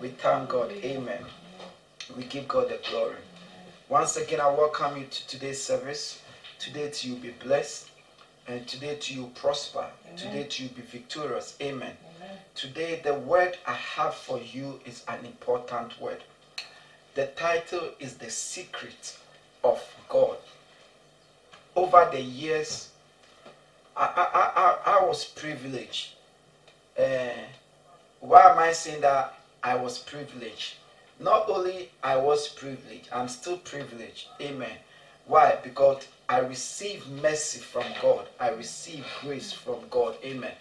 We thank God. Amen. We give God the glory. Once again, I welcome you to today's service. Today to you be blessed, and today to you prosper. Today to you be victorious. Amen. Today, the word I have for you is an important word. The title is The Secret of God. Over the years, I, I, I, I was privileged. Uh, why am I saying that I was privileged? Not only I was privileged, I'm still privileged. Amen. Why? Because I receive mercy from God. I receive grace from God. Amen.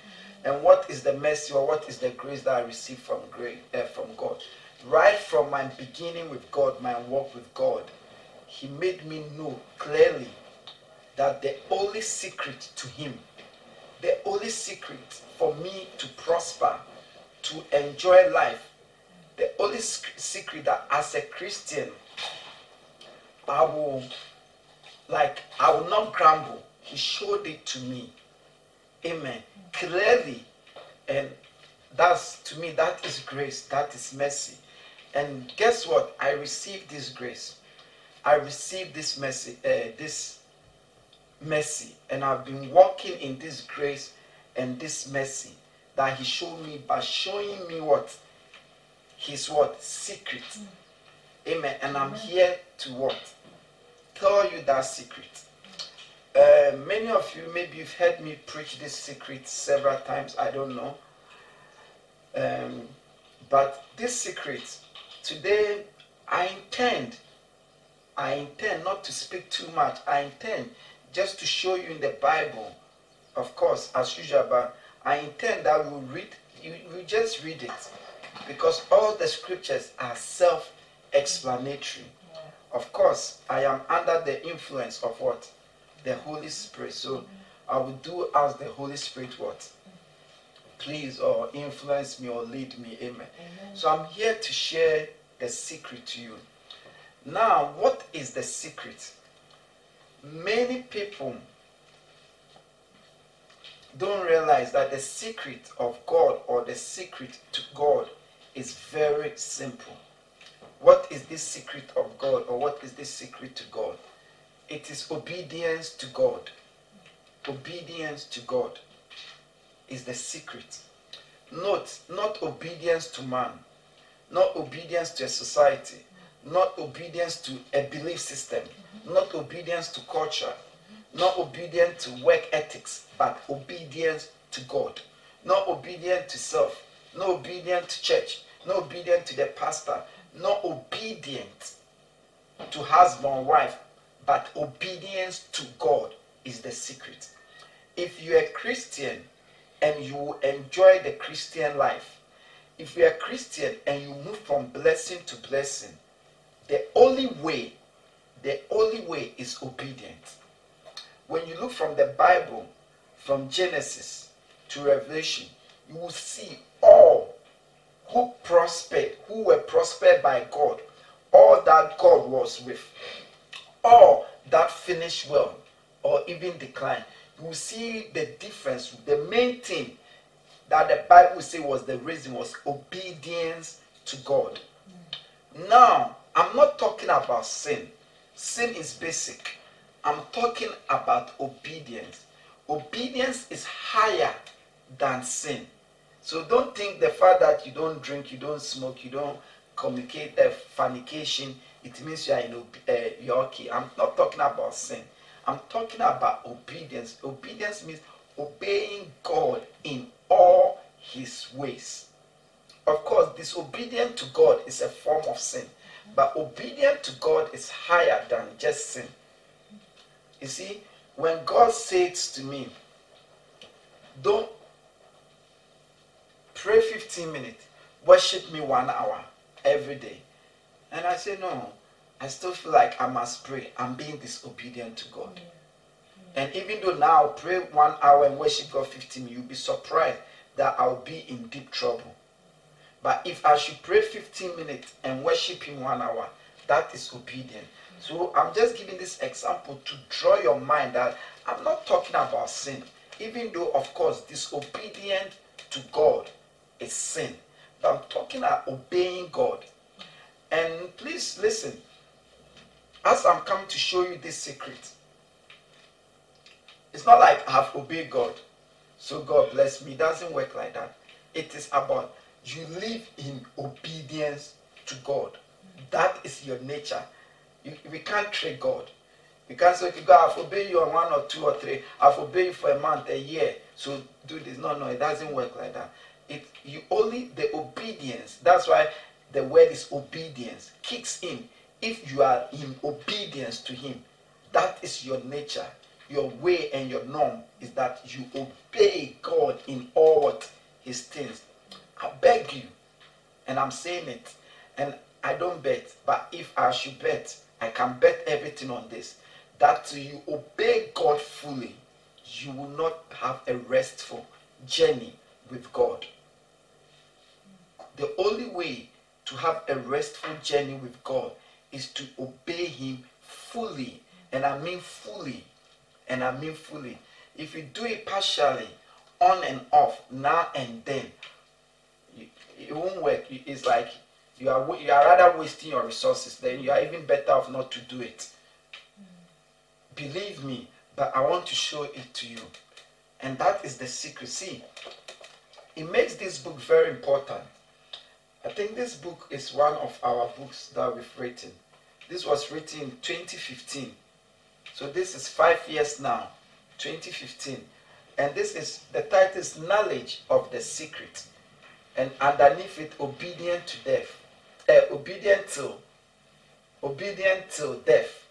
And what is the mercy or what is the grace that I receive from grace, uh, from God? Right from my beginning with God, my walk with God, He made me know clearly that the only secret to Him, the only secret for me to prosper, to enjoy life, the only secret that as a Christian, I will, like, I will not grumble. He showed it to me. Amen. Clearly. And that's, to me, that is grace. That is mercy. And guess what? I received this grace. I received this mercy, uh, this mercy, and I've been walking in this grace and this mercy that He showed me by showing me what His what secret. Amen. And I'm here to what tell you that secret. Uh, many of you, maybe you've heard me preach this secret several times. I don't know. Um, but this secret, today, I intend, I intend not to speak too much. I intend just to show you in the Bible, of course, as usual, but I intend that we will read, you, you just read it. Because all the scriptures are self explanatory. Of course, I am under the influence of what? The Holy Spirit. So I will do as the Holy Spirit what? Please or influence me or lead me. Amen. Amen. So I'm here to share the secret to you. Now, what is the secret? Many people don't realize that the secret of God or the secret to God is very simple. What is this secret of God or what is this secret to God? It is obedience to God. Obedience to God is the secret. Not, not obedience to man, not obedience to a society, not obedience to a belief system, not obedience to culture, not obedience to work ethics, but obedience to God. Not obedient to self, not obedient to church, not obedient to the pastor, not obedient to husband, wife, but obedience to God is the secret. If you're a Christian and you enjoy the Christian life, if you're a Christian and you move from blessing to blessing, the only way, the only way is obedience. When you look from the Bible, from Genesis to Revelation, you will see all who prospered, who were prospered by God, all that God was with, all that finished well or even declined. You see the difference. The main thing that the Bible say was the reason was obedience to God. Now, I'm not talking about sin. Sin is basic. I'm talking about obedience. Obedience is higher than sin. So don't think the fact that you don't drink, you don't smoke, you don't communicate uh, fornication, it means you are in uh, you're okay. I'm not talking about sin. I'm talking about obedience. Obedience means obeying God in all his ways. Of course, disobedient to God is a form of sin, but obedient to God is higher than just sin. You see, when God says to me, don't pray 15 minutes, worship me one hour every day. And I say, no, I still feel like I must pray. I'm being disobedient to God. And even though now pray one hour and worship God 15 minutes, you'll be surprised that I'll be in deep trouble. But if I should pray 15 minutes and worship Him one hour, that is obedient. So I'm just giving this example to draw your mind that I'm not talking about sin, even though, of course, disobedient to God is sin. but I'm talking about obeying God. And please listen, as I'm coming to show you this secret, it's not like I have obeyed God, so God bless me. It doesn't work like that. It is about you live in obedience to God. That is your nature. You, we can't trick God. We can't say, God, I've obeyed you on one or two or three. I've obeyed you for a month, a year. So do this. No, no, it doesn't work like that. It you only the obedience. That's why the word is obedience kicks in if you are in obedience to Him. That is your nature. Your way and your norm is that you obey God in all what His things. I beg you, and I'm saying it, and I don't bet, but if I should bet, I can bet everything on this that you obey God fully, you will not have a restful journey with God. The only way to have a restful journey with God is to obey Him fully. And I mean fully. And I mean fully. If you do it partially, on and off, now and then, it won't work. It's like you are you are rather wasting your resources. Then you are even better off not to do it. Believe me, but I want to show it to you. And that is the secret. See, it makes this book very important. I think this book is one of our books that we've written. This was written in 2015. So this is five years now, 2015. And this is the title is Knowledge of the Secret. And underneath it, obedient to death. Uh, obedient to obedient till death.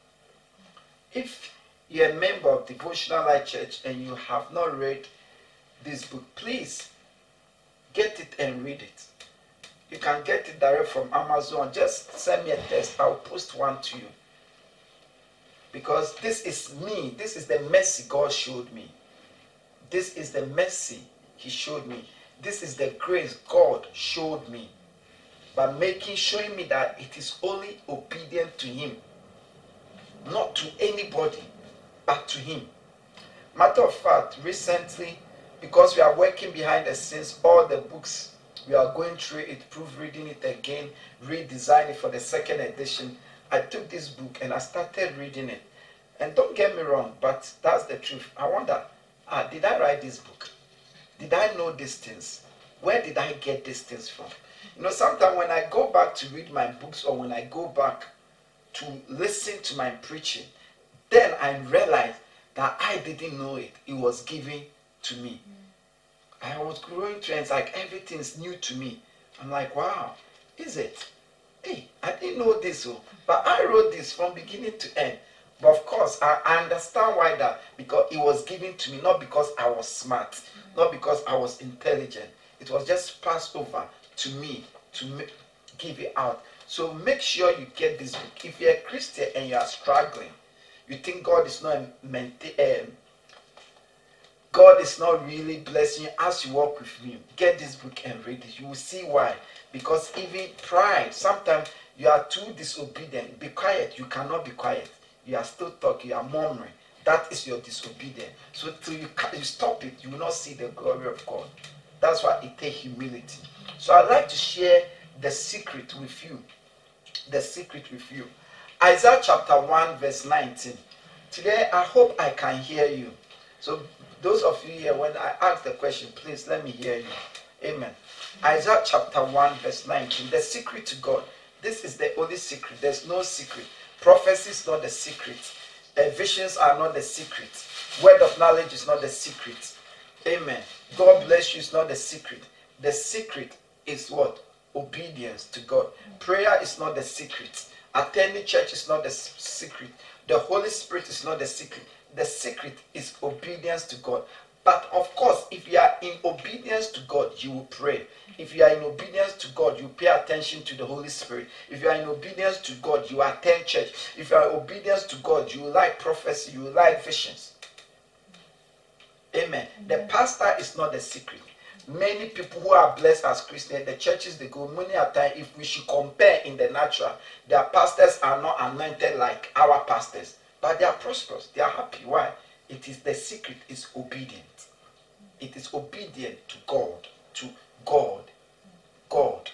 If you're a member of Devotional Light Church and you have not read this book, please get it and read it. You can get it direct from Amazon. Just send me a text. I'll post one to you. Because this is me. This is the mercy God showed me. This is the mercy He showed me. This is the grace God showed me. By making, showing me that it is only obedient to Him, not to anybody but to Him. Matter of fact, recently, because we are working behind the scenes, all the books we are going through it, proofreading it again, redesign it for the second edition. I took this book and I started reading it. And don't get me wrong, but that's the truth. I wonder, ah, did I write this book? Did I know these things? Where did I get these things from? You know, sometimes when I go back to read my books or when I go back to listen to my preaching, then I realize that I didn't know it. It was given to me. I was growing trends like everything's new to me. I'm like, wow, is it? Hey, I didn't know this, oh, but I wrote this from beginning to end. But of course, I, understand why that because it was given to me not because I was smart, not because I was intelligent. It was just passed over to me to give it out. So make sure you get this book. If you're a Christian and you are struggling, you think God is not um, God is not really blessing you as you walk with Him. Get this book and read it. You will see why. Because even pride, sometimes you are too disobedient. Be quiet. You cannot be quiet. You are still talking. You are murmuring. That is your disobedience. So till you, you stop it, you will not see the glory of God. That's why it takes humility. So I'd like to share the secret with you. The secret with you. Isaiah chapter 1, verse 19. Today, I hope I can hear you. So, those of you here, when I ask the question, please let me hear you. Amen. Isaiah chapter 1, verse 19. The secret to God. This is the only secret. There's no secret. Prophecy is not the secret. Uh, visions are not the secret. Word of knowledge is not the secret. Amen. God bless you is not the secret. The secret is what? Obedience to God. Prayer is not the secret. Attending church is not the secret. The Holy Spirit is not the secret. The secret is obedience to God. But of course, if you are in obedience to God, you will pray. If you are in obedience to God, you pay attention to the Holy Spirit. If you are in obedience to God, you attend church. If you are in obedience to God, you like prophecy, you like visions. Amen. The pastor is not the secret. Many people who are blessed as Christians, the churches they go, many a time, if we should compare in the natural, their pastors are not anointed like our pastors, but they are prosperous. They are happy. Why? It is the secret is obedient. It is obedient to God, to God. God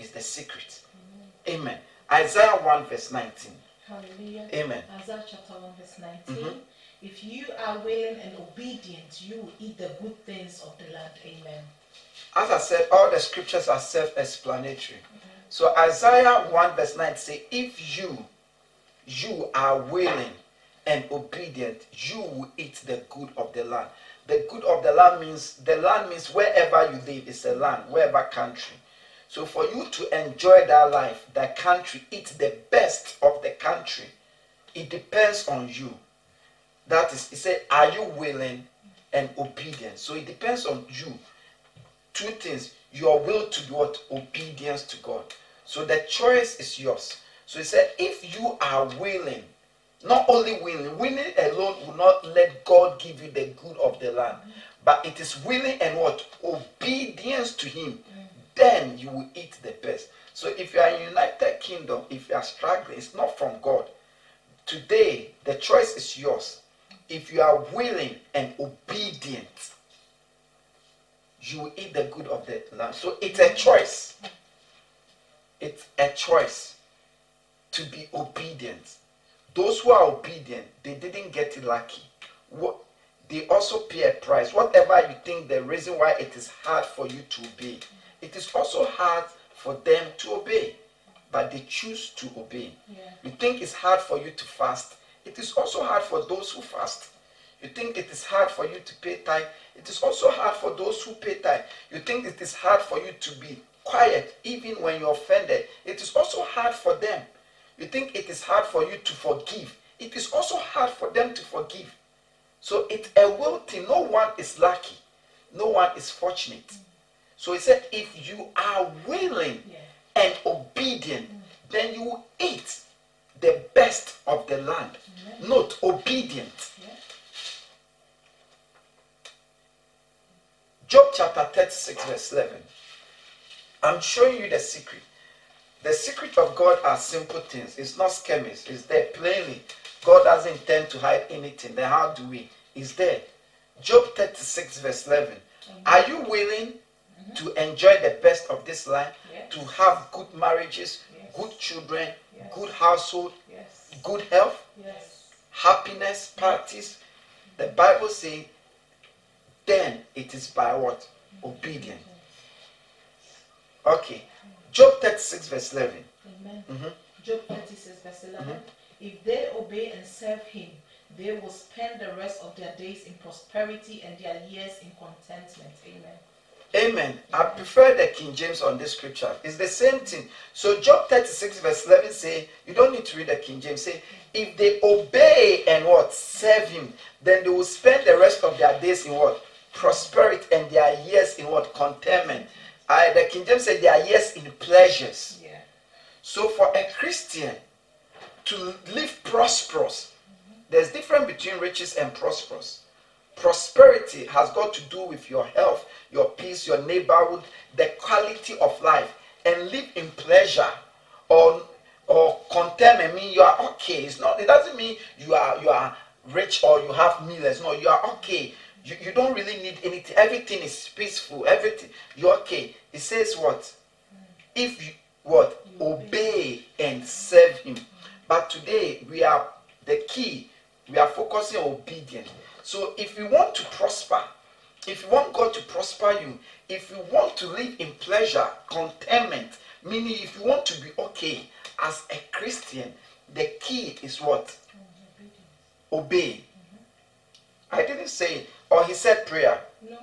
is the secret. Amen. Isaiah 1 verse 19. Hallelujah. Amen. Isaiah chapter 1, verse 19. Mhm. If you are willing and obedient, you will eat the good things of the land. Amen. As I said, all the scriptures are self-explanatory. So Isaiah 1 verse 9 say, if you, you are willing and obedient, you will eat the good of the land. The good of the land means the land means wherever you live is a land, wherever country. So for you to enjoy that life, that country, eat the best of the country. It depends on you. That is, he said, are you willing and obedient? So it depends on you two things your will to what obedience to god so the choice is yours so he said if you are willing not only willing willing alone will not let god give you the good of the land but it is willing and what? Obedience to him. Then you will eat the best. So if you are in united kingdom if you are struggling it's not from god. Today the choice is yours. If you are willing and obedient you will eat the good of the land. So it's a choice. It's a choice to be obedient. Those who are obedient, they didn't get it lucky. What they also pay a price. Whatever you think the reason why it is hard for you to obey, it is also hard for them to obey. But they choose to obey. Yeah. You think it's hard for you to fast. It is also hard for those who fast. You think it is hard for you to pay tithe. It is also hard for those who pay tithe. You think it is hard for you to be quiet even when you're offended. It is also hard for them. You think it is hard for you to forgive. It is also hard for them to forgive. So it's a will thing. No one is lucky. No one is fortunate. So he said, if you are willing Yeah. and obedient, then you will eat the best of the land. Not obedient. Yeah. Job chapter 36, verse 11. I'm showing you the secret. The secret of God are simple things. It's not schemes. It's there plainly. God doesn't intend to hide anything. Then how do we? It's there. Job 36, verse 11. Are you willing mm-hmm. to enjoy the best of this life? Yes. To have good marriages, Yes. good children, Yes. good household, good health, happiness, parties. The Bible says, then it is by what? Mm-hmm. Obedience. Mm-hmm. Okay. Job 36, verse 11. Amen. Mhm. Job 36, verse 11. Mm-hmm. If they obey and serve him, they will spend the rest of their days in prosperity and their years in contentment. Amen. Amen. I prefer the King James on this scripture. It's the same thing. So Job 36, verse 11 say, you don't need to read the King James. Say, if they obey and what? Serve him, then they will spend the rest of their days in what? Prosperity and their years in what? Contentment. I, the King James said are yes in pleasures. Yeah. So for a Christian to live prosperous, there's difference between riches and prosperous. Prosperity has got to do with your health, your peace, your neighborhood, the quality of life, and live in pleasure or or contentment. Mean you are okay. It's not. It doesn't mean you are you are rich or you have millions. No, you are okay. You, you don't really need anything. Everything is peaceful. Everything you're okay. It says what? If you what obey and serve Him. But today we are the key. We are focusing on obedience. So if you want to prosper, if you want God to prosper you, if you want to live in pleasure, contentment, meaning if you want to be okay as a Christian, the key is what? Obey. I didn't say, or he said prayer. No.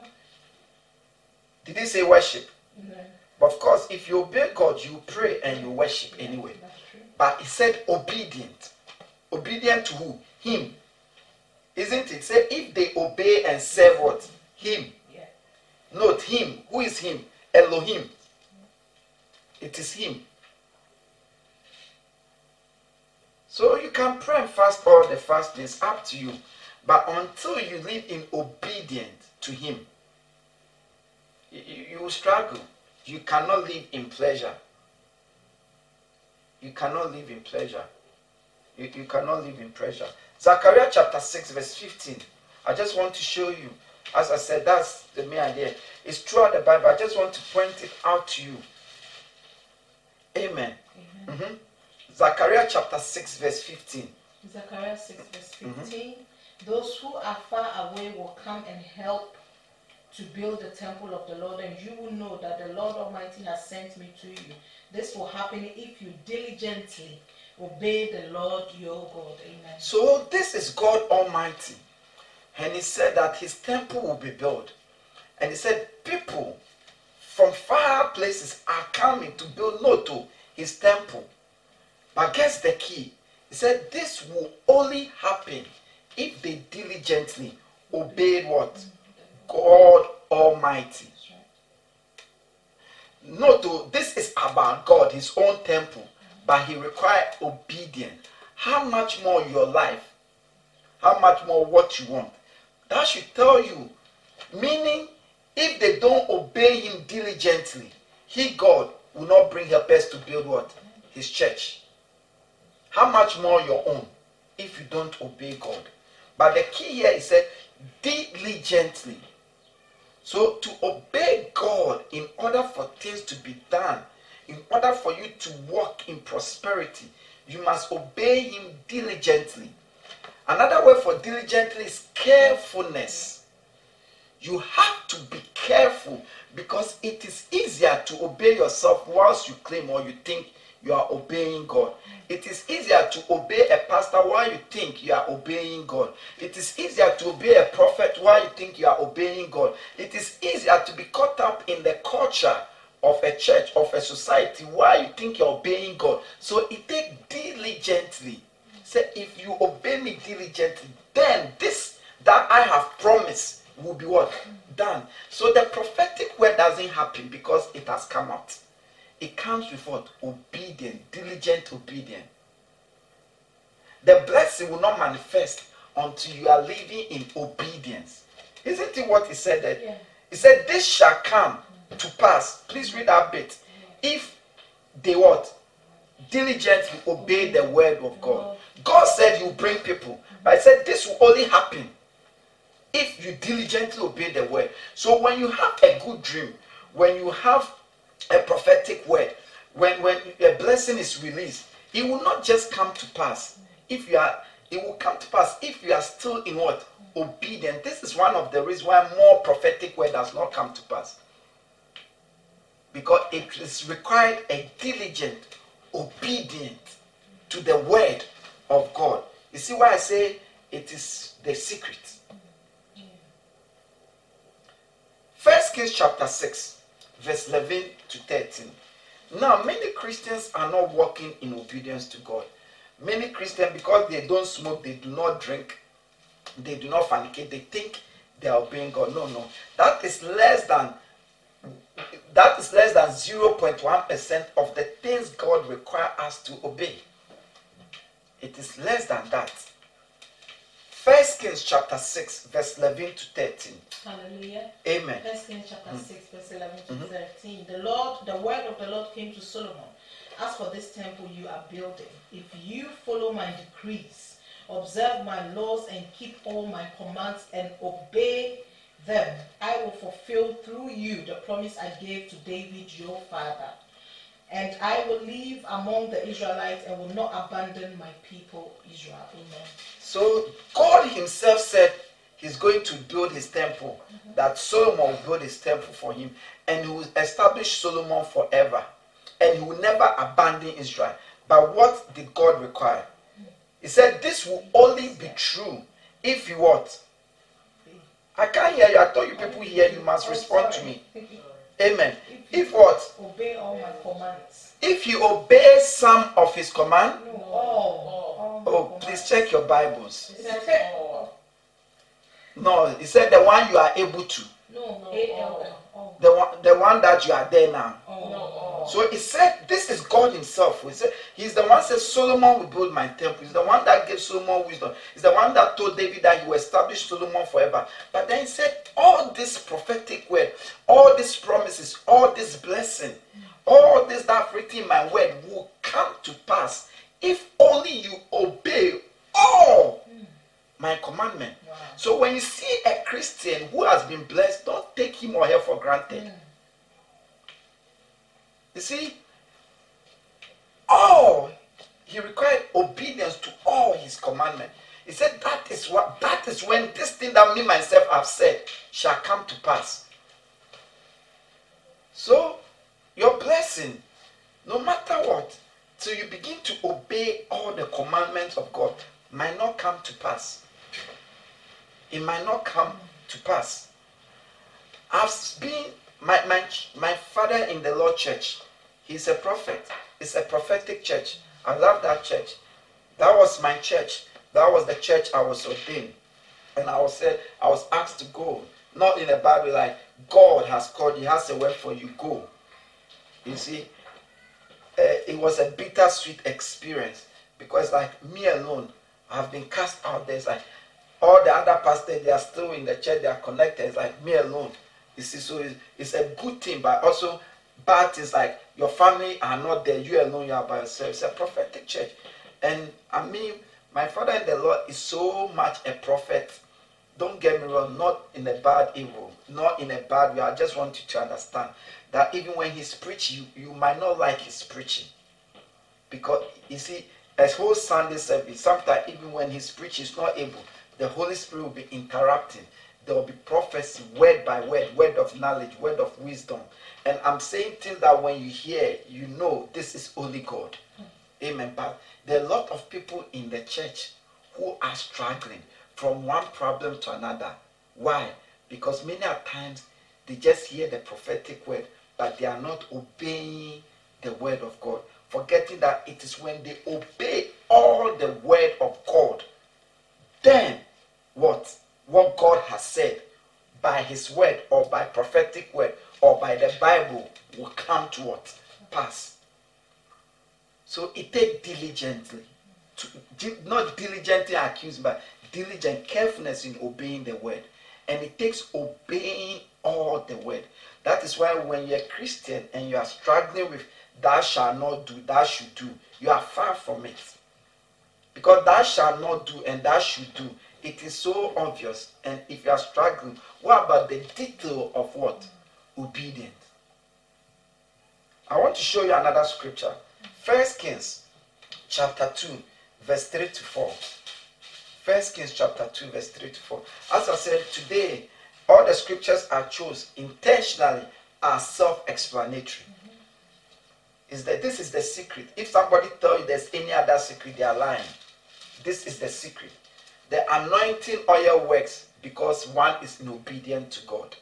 Did he say worship? No. Of course, if you obey God, you pray and you worship anyway. But he said obedient. Obedient to who? Him. Isn't it? Say if they obey and serve what? Him. Yeah. Note him. Who is him? Elohim. It is him. So you can pray and fast all the fast days up to you. But until you live in obedience to him, you, you- will struggle. You cannot live in pleasure. You cannot live in pleasure. You, you cannot live in pleasure. Zechariah chapter 6, verse 15. I just want to show you As I said, that's the main idea. It's throughout the Bible. I just want to point it out to you. Amen. Mhm. Zechariah chapter 6, verse 15. Zechariah 6, verse 15. Those who are far away will come and help to build the temple of the Lord, and you will know that the Lord Almighty has sent me to you. This will happen if you diligently obey the Lord your God. Amen. So this is God Almighty. And he said that his temple will be built. And he said people from far places are coming to build no to his temple. But guess the key? He said this will only happen if they diligently obeyed what? God Almighty. That's. No, to this is about God, His own temple, but He requires obedience. How much more your life? How much more what you want? That should tell you. Meaning, if they don't obey Him diligently, He, God, will not bring helpers to build what? His church. How much more your own if you don't obey God? But the key here is said diligently. So to obey God in order for things to be done, in order for you to walk in prosperity, you must obey Him diligently. Another word for diligently is carefulness. You have to be careful because it is easier to obey yourself whilst you claim or you think you are obeying God. It is easier to obey a pastor while you think you are obeying God. It is easier to obey a prophet while you think you are obeying God. It is easier to be caught up in the culture of a church, of a society, while you think you're obeying God. So it takes diligently. Say, if you obey me diligently, then this that I have promised will be what? Done. So the prophetic word doesn't happen because it has come out. It comes with what? Obedience, diligent obedience. The blessing will not manifest until you are living in obedience. Isn't it what he said that? Yeah. He said, This shall come to pass. Please read that bit. If they what? Diligently obey the word of God. God said you bring people. But he said this will only happen if you diligently obey the word. So when you have a good dream, when you have a prophetic word, when when a blessing is released, it will not just come to pass if you are. It will come to pass if you are still in what obedient. This is one of the reasons why more prophetic word does not come to pass because it is required a diligent obedient to the word of God. You see why I say it is the secret. First Kings chapter 6, verse 11 to 13. Now, many Christians are not walking in obedience to God. Many Christians, because they don't smoke, they do not drink, they do not fornicate, they think they are obeying God. No, no. That is less than that is less than 0.1% of the things God requires us to obey. It is less than that. First Kings chapter 6, verse 11 to 13. Hallelujah. Amen. First Kings chapter mm. 6, verse 11 to mm-hmm. 13. The Lord, the word of the Lord came to Solomon. As for this temple you are building, if you follow my decrees, observe my laws, and keep all my commands and obey them, I will fulfill through you the promise I gave to David your father. And I will live among the Israelites and will not abandon my people Israel. Amen. So God Himself said He's going to build His temple, mm-hmm. that Solomon will build His temple for Him, and He will establish Solomon forever, and He will never abandon Israel. But what did God require? He said this will only be true if you what? I can't hear you. I thought you people here, you must respond to me. Amen. If what? Obey all my commands. If you obey some of His command, No, all. all oh, commands. please check your Bibles. No, He said the one you are able to. No, A-L-L. Oh. all. Oh. the one the one that you are there now oh. all. so he said this is god himself he said he's the one says, solomon will build my temple he's the one that gave solomon wisdom he's the one that told david that he will establish solomon forever but then he said all this prophetic word all these promises all this blessing all this that I've written in my word will come to pass if only you obey all my commandment Wow. So when you see a Christian who has been blessed, don't take him or her for granted. Mm. You see, all he required obedience to all his commandments. He said, That is what that is when this thing that me myself have said shall come to pass. So your blessing, no matter what, till you begin to obey all the commandments of God, might not come to pass. It might not come to pass. I've been my my my father in the Lord church. He's a prophet. It's a prophetic church. I love that church. That was my church. That was the church I was ordained. And I was said I was asked to go. Not in a bad way, like God has called, He has a word for you, go. You see, uh, it was a bittersweet experience because, like me alone, I've been cast out. There's like all the other pastors, they are still in the church, they are connected. It's like me alone. You see, so it's, it's a good thing, but also bad things like your family are not there, you alone, you are by yourself. It's a prophetic church. And I mean, my father in the Lord is so much a prophet. Don't get me wrong, not in a bad evil, not in a bad way. I just want you to understand that even when he's preaching, you, you might not like his preaching. Because you see, as whole Sunday service, sometimes even when he's preaching, he's not able, the Holy Spirit will be interrupting. There will be prophecy, word by word, word of knowledge, word of wisdom. And I'm saying things that when you hear, you know this is only God. Amen. But there are a lot of people in the church who are struggling from one problem to another. Why? Because many times they just hear the prophetic word, but they are not obeying the word of God. Forgetting that it is when they obey all the word of God, then what? What God has said by his word or by prophetic word or by the Bible will come to what? Pass. So it takes diligently, to, not diligently accused, but diligent carefulness in obeying the word. And it takes obeying all the word. That is why when you're a Christian and you are struggling with thou shall not do, thou should do, you are far from it. Because thou shall not do and thou should do, it is so obvious. And if you are struggling, what about the detail of what? Obedience. I want to show you another scripture. First Kings chapter 2, verse 3 to 4. First Kings chapter 2, verse 3 to 4. As I said, today all the scriptures I chose intentionally are self-explanatory. Mm-hmm. Is that this is the secret? If somebody tell you there's any other secret, they are lying. This is the secret. The anointing oil works because one is in obedient to God.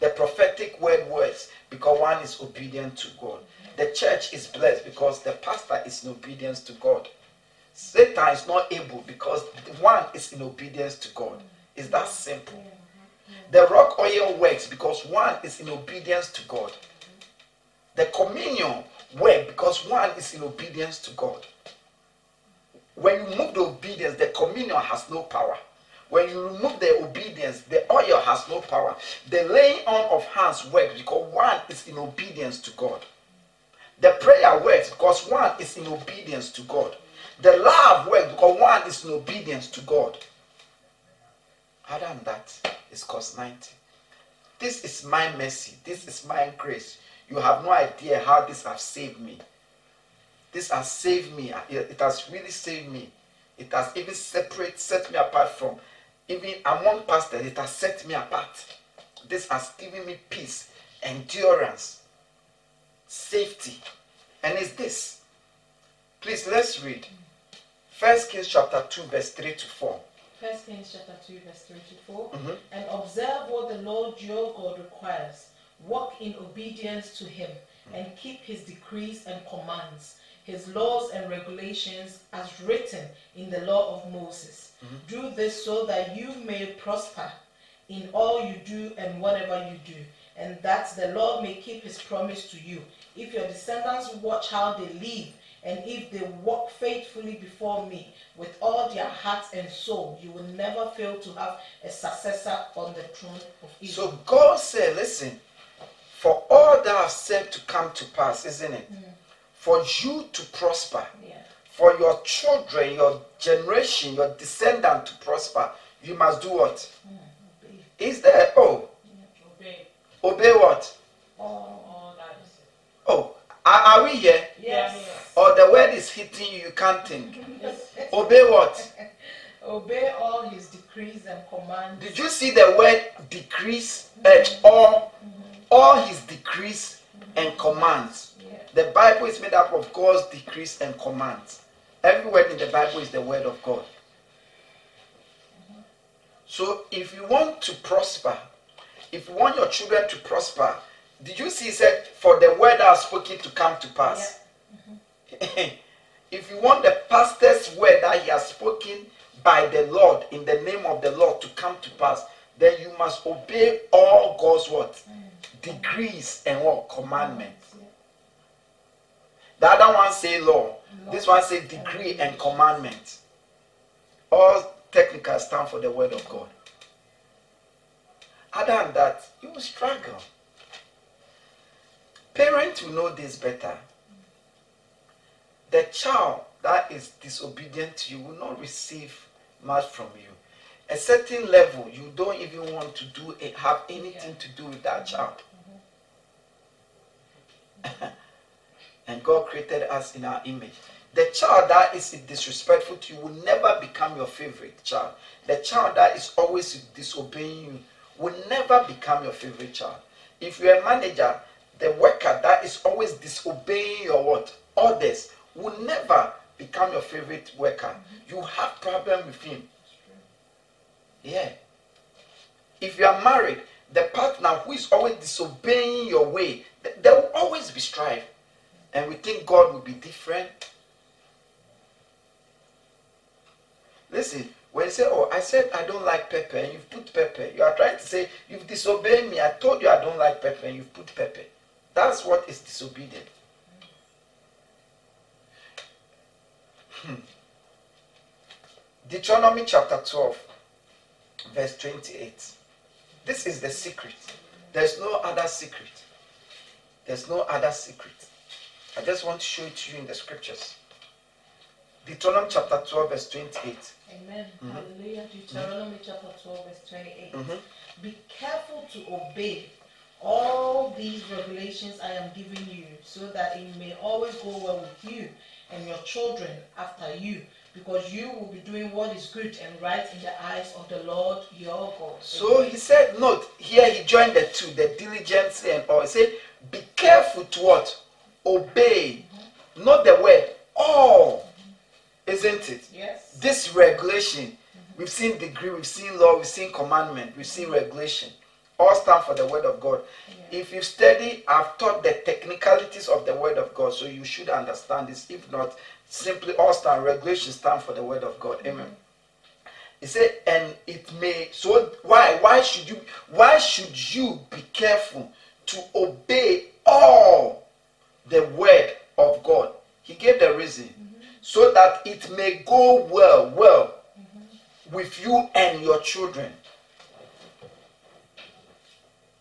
The prophetic word works because one is obedient to God. The church is blessed because the pastor is in obedience to God. Satan is not able because one is in obedience to God. Is that simple? The rock oil works because one is in obedience to God. The communion works because one is in obedience to God. When you remove the obedience, the communion has no power. When you remove the obedience, the oil has no power. The laying on of hands works because one is in obedience to God. The prayer works because one is in obedience to God. The love works because one is in obedience to God. Other than that, it's cost 90. This is my mercy. This is my grace. You have no idea how this has saved me. This has saved me. It has really saved me. It has even separate, set me apart from even among pastors. It has set me apart. This has given me peace, endurance, safety. And it's this. Please let's read. First Kings chapter 2, verse 3 to 4. First Kings chapter 2, verse 3 to 4. Mm-hmm. And observe what the Lord your God requires. Walk in obedience to him and keep his decrees and commands, his laws and regulations as written in the law of Moses. Mm-hmm. Do this so that you may prosper in all you do and whatever you do, and that the Lord may keep his promise to you. If your descendants watch how they live, and if they walk faithfully before me with all their heart and soul, you will never fail to have a successor on the throne of Israel. So God said, listen, for all that I've said to come to pass, isn't it? For you to prosper, yeah. for your children, your generation, your descendant to prosper, you must do what? Mm. Is there, oh, Obey obey what? All. all that is. Oh, are, are we here? Yes. Or the word is hitting you, you can't think. Yes. Obey what? Obey all his decrees and commands. Did you see the word decrease? Uh, all, all his decrees and commands. Yeah. The Bible is made up of God's decrees and commands. Every word in the Bible is the word of God. So if you want to prosper, if you want your children to prosper, did you see he said for the word I have spoken to come to pass? if you want the pastor's word that he has spoken by the Lord in the name of the Lord to come to pass, then you must obey all God's what? Mm. Degrees and what? Commandments. Yeah. The other one say law. This one say decree and commandment. All technical stand for the word of God. Other than that, you will struggle. Parents will know this better. The child that is disobedient to you will not receive much from you. A certain level, you don't even want to do it, have anything to do with that child. and God created us in our image. The child that is disrespectful to you will never become your favorite child. The child that is always disobeying you will never become your favorite child. If you're a manager, the worker that is always disobeying your what orders will never become your favorite worker. Mm-hmm. You have problem with him. Yeah. If you are married, the partner who is always disobeying your way, there will always be strife. And we think God will be different. Listen, when you say, Oh, I said I don't like pepper, and you've put pepper, you are trying to say, You've disobeyed me. I told you I don't like pepper, and you've put pepper. That's what is disobedient. Hmm. Deuteronomy chapter 12, verse 28. This is the secret. There's no other secret. There's no other secret. I just want to show it to you in the scriptures. Deuteronomy chapter 12, verse 28. Amen. Hallelujah. Deuteronomy chapter 12, verse 28. Mhm. Be careful to obey all these regulations I am giving you, so that it may always go well with you and your children after you, because you will be doing what is good and right in the eyes of the Lord your God. So he said, note, here he joined the two, the diligence and all. He said, be careful to what? Obey. Not the word, all. Isn't it? Yes. This regulation, we've seen degree, we've seen law, we've seen commandment, we've seen regulation. All stand for the word of God. If you study, I've taught the technicalities of the word of God, so you should understand this. If not, simply all stand regulation stand for the word of God. Mm-hmm. Amen. He said, and it may so why why should you why should you be careful to obey all the word of God? He gave the reason mm-hmm. so that it may go well, well mm-hmm. with you and your children.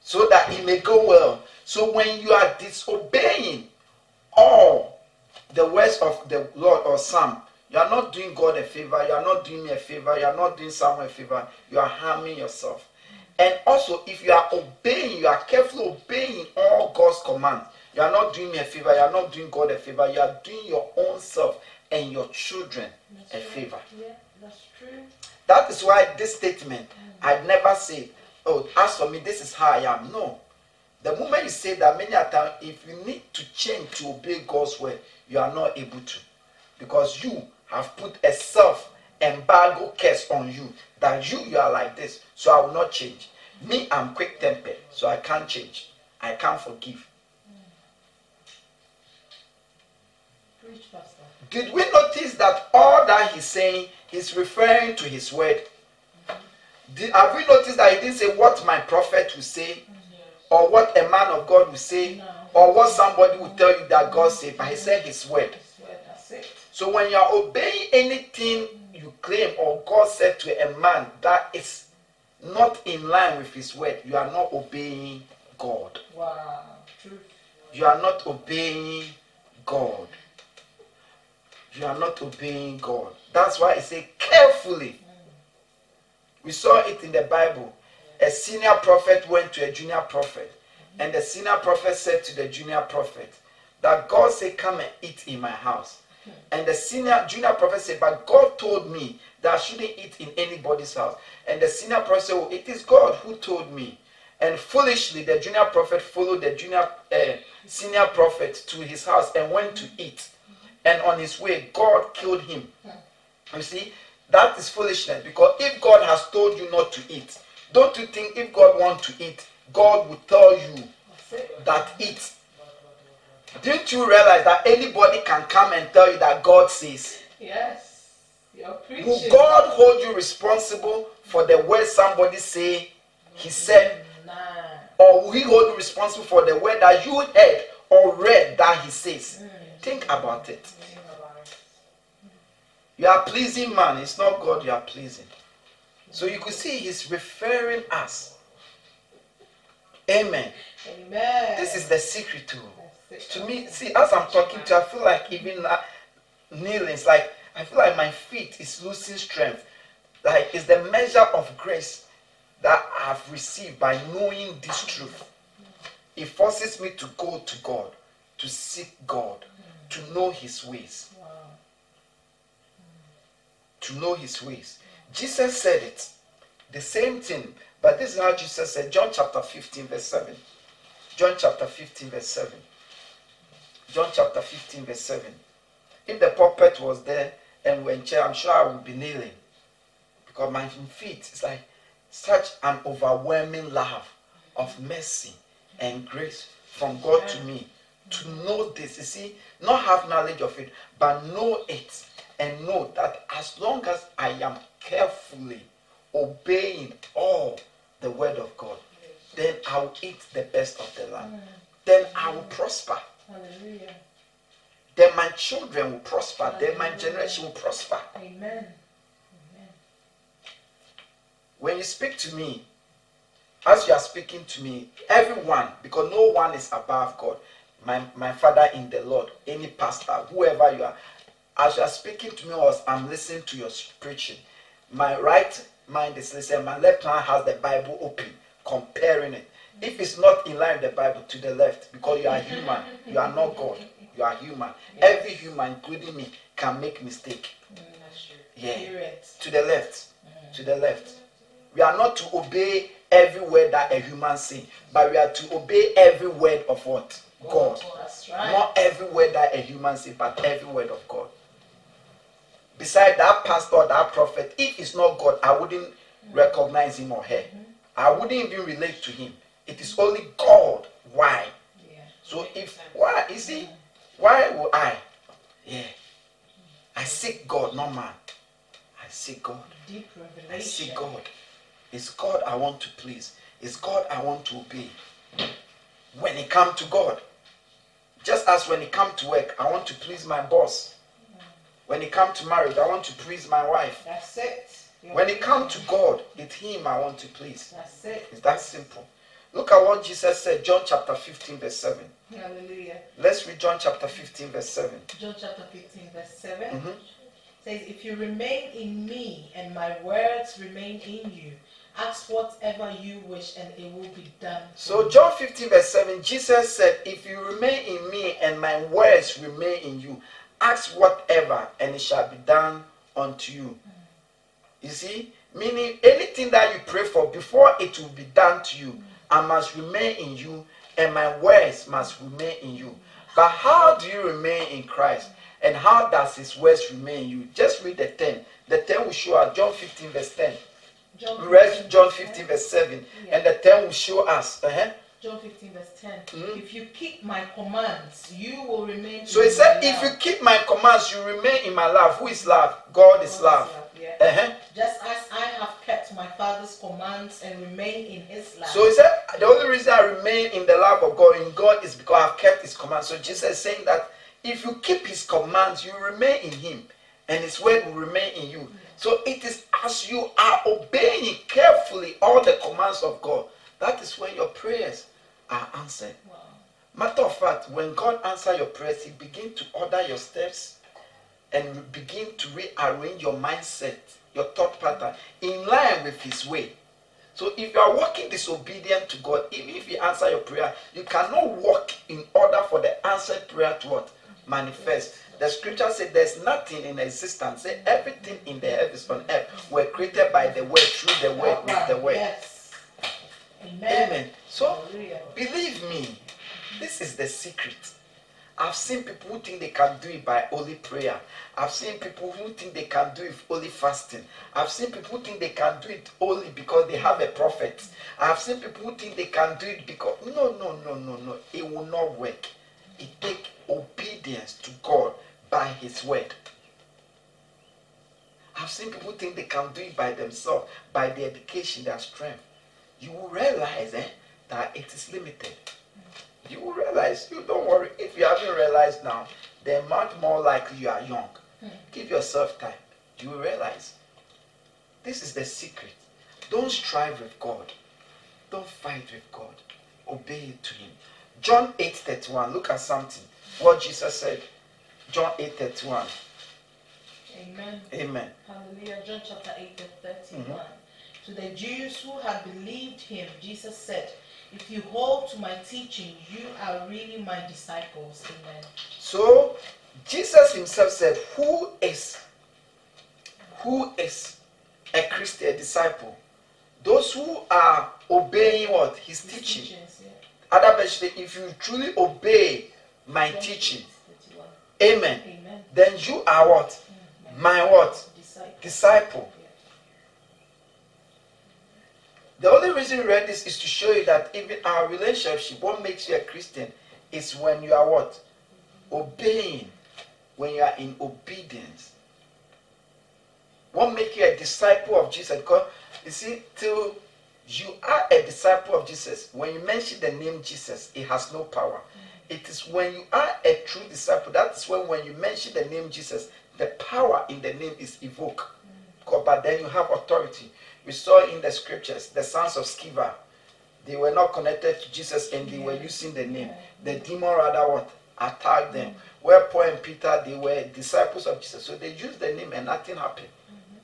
So that it may go well. So when you are disobeying all the words of the Lord or some, you are not doing God a favor, you are not doing me a favor, you are not doing someone a favor, you are harming yourself. And also, if you are obeying, you are carefully obeying all God's commands. You are not doing me a favor, you are not doing God a favor, you are doing your own self and your children a favor. Yeah, that's true. That is why this statement, I mm. never say, oh, as for me, this is how I am. No. The moment you say that, many a time, if you need to change to obey God's word, you are not able to. Because you have put a self embargo curse on you that you, you are like this, so I will not change. Me, I'm quick tempered, so I can't change. I can't forgive. Preach. Did we notice that all that he's saying is referring to his word? Mm-hmm. Did, have we noticed that he didn't say what my prophet will say or what a man of God will say No. or what somebody will tell you that God said, but he said his word. That's where that's it. So when you are obeying anything you claim or God said to a man that is not in line with his word, you are not obeying God. Wow. You are not obeying God. You are not obeying God. That's why I say carefully. We saw it in the Bible. A senior prophet went to a junior prophet, and the senior prophet said to the junior prophet that God said, Come and eat in my house. And the senior junior prophet said, But God told me that I shouldn't eat in anybody's house. And the senior prophet said, oh, It is God who told me. And foolishly, the junior prophet followed the junior uh, senior prophet to his house and went to eat. And on his way, God killed him. You see, that is foolishness because if God has told you not to eat, don't you think if God wants to eat, God will tell you that eat? Didn't you realize that anybody can come and tell you that God says? Yes. You're preaching. Will God hold you responsible for the word somebody say he said? Nah. Or will he hold you responsible for the word that you heard or read that he says? Think about it. You are pleasing man, it's not God you are pleasing. So you could see he's referring us. Amen. Amen. This is the secret to To me, see, as I'm talking to you, I feel like even uh, kneeling, it's like I feel like my feet is losing strength. Like it's the measure of grace that I've received by knowing this truth. It forces me to go to God, to seek God, to know His ways. Wow. to know his ways. Jesus said it, the same thing, but this is how Jesus said, John chapter 15, verse 7. John chapter 15, verse 7. John chapter 15, verse 7. If the puppet was there and when chair, I'm sure I would be kneeling. Because my feet is like such an overwhelming love of mercy and grace from God to me. To know this, you see, not have knowledge of it, but know it and know that as long as I am carefully obeying all the word of God, then I will eat the best of the land. Mm. Then I will prosper. Hallelujah. Then my children will prosper. Then my generation will prosper. Amen. Amen. When you speak to me, as you are speaking to me, everyone, because no one is above God, my, my father in the Lord, any pastor, whoever you are, as you are speaking to me, or as I'm listening to your preaching, my right mind is listening, my left hand has the Bible open, comparing it. If it's not in line with the Bible, to the left, because you are human, you are not God, you are human. Every human, including me, can make mistake. Mm. Yeah. To the left, to the left. We are not to obey every word that a human say, but we are to obey every word of what? God. Right. Not every word that a human say, but every word of God. Beside that pastor, that prophet, if it's not God, I wouldn't recognize him or her. I wouldn't even relate to him. It is only God. Why? Yeah. So if why you see, why will I? Yeah. I seek God, not man. I seek God. Deep revelation. I seek God. It's God I want to please. It's God I want to obey. When it come to God, just as when it come to work, I want to please my boss. When it come to marriage, I want to please my wife. That's it. You're When it come to God, it's Him I want to please. That's it. It's that simple. Look at what Jesus said, John chapter 15, verse 7. Hallelujah. Let's read John chapter 15, verse 7. John chapter 15, verse 7 Mhm. says, If you remain in me and my words remain in you, ask whatever you wish and it will be done. So. John 15, verse 7, Jesus said, If you remain in me and my words remain in you, ask whatever and it shall be done unto you. You see, meaning anything that you pray for before it will be done to you, I must remain in you and my words must remain in you. But how do you remain in Christ? And how does his words remain in you? Just read the 10. The 10 will show us John 15, verse 10. John read John 15, verse 7. Yeah. And the 10 will show us. uh-huh. John 15, verse 10. Mhm. If you keep my commands, you will remain So he said, if you keep my commands, you remain in my love. Who is love? God is God is love. Yeah. Uh-huh. Just as I have kept my father's commands and remain in his love. So he said, the only reason I remain in the love of God, in God, is because I've kept his commands. So Jesus is saying that if you keep his commands, you remain in him, and his word will remain in you. So it is as you are obeying carefully all the commands of God, that is when your prayers are answered. Wow. Matter of fact, when God answers your prayers, He begins to order your steps. and begin to rearrange your mindset, your thought pattern in line with His way. So if you are walking disobedient to God, even if He answer your prayer, you cannot walk in order for the answered prayer to what mm-hmm. manifest. The scripture said there's nothing in existence. Say everything in the heavens on earth were created by the word, through the word, with the word. Yes. Amen. Amen. So believe me, this is the secret. I've seen people who think they can do it by only prayer. I've seen people who think they can do it only fasting. I've seen people who think they can do it only because they have a prophet. I've seen people who think they can do it because no, no, no, no, no. It will not work. It takes obedience to God by His word. I've seen people think they can do it by themselves, by their education, their strength. You will realize eh, that it is limited. You will realize, you don't worry. If you haven't realized now, then much more likely you are young. Give yourself time. You will realize. This is the secret. Don't strive with God. Don't fight with God. Obey to Him. John 8 31. Look at something. What Jesus said. John 8 31. Amen. Amen. Hallelujah. John chapter 8 and 31. Mhm. To the Jews who had believed him, Jesus said, If you hold to my teaching, you are really my disciples. Amen. So Jesus himself said, Who is who is a Christian a disciple? Those who are obeying what? His His teaching. teachings, yeah. Other version, if you truly obey my teaching, amen, Amen. then you are what? Mm, My what? Disciple. Disciple. The only reason we read this is to show you that even our relationship, what makes you a Christian, is when you are what? Obeying. When you are in obedience. What makes you a disciple of Jesus? Because you see, till you are a disciple of Jesus, when you mention the name Jesus, it has no power. It is when you are a true disciple, that is when when you mention the name Jesus, the power in the name is evoked. Because- But then you have authority. We saw in the scriptures the sons of Sceva, they were not connected to Jesus and they were using the name. The demon rather what? Attacked them. Mm. Where Paul and Peter, they were disciples of Jesus. So they used the name and nothing happened. Mm-hmm.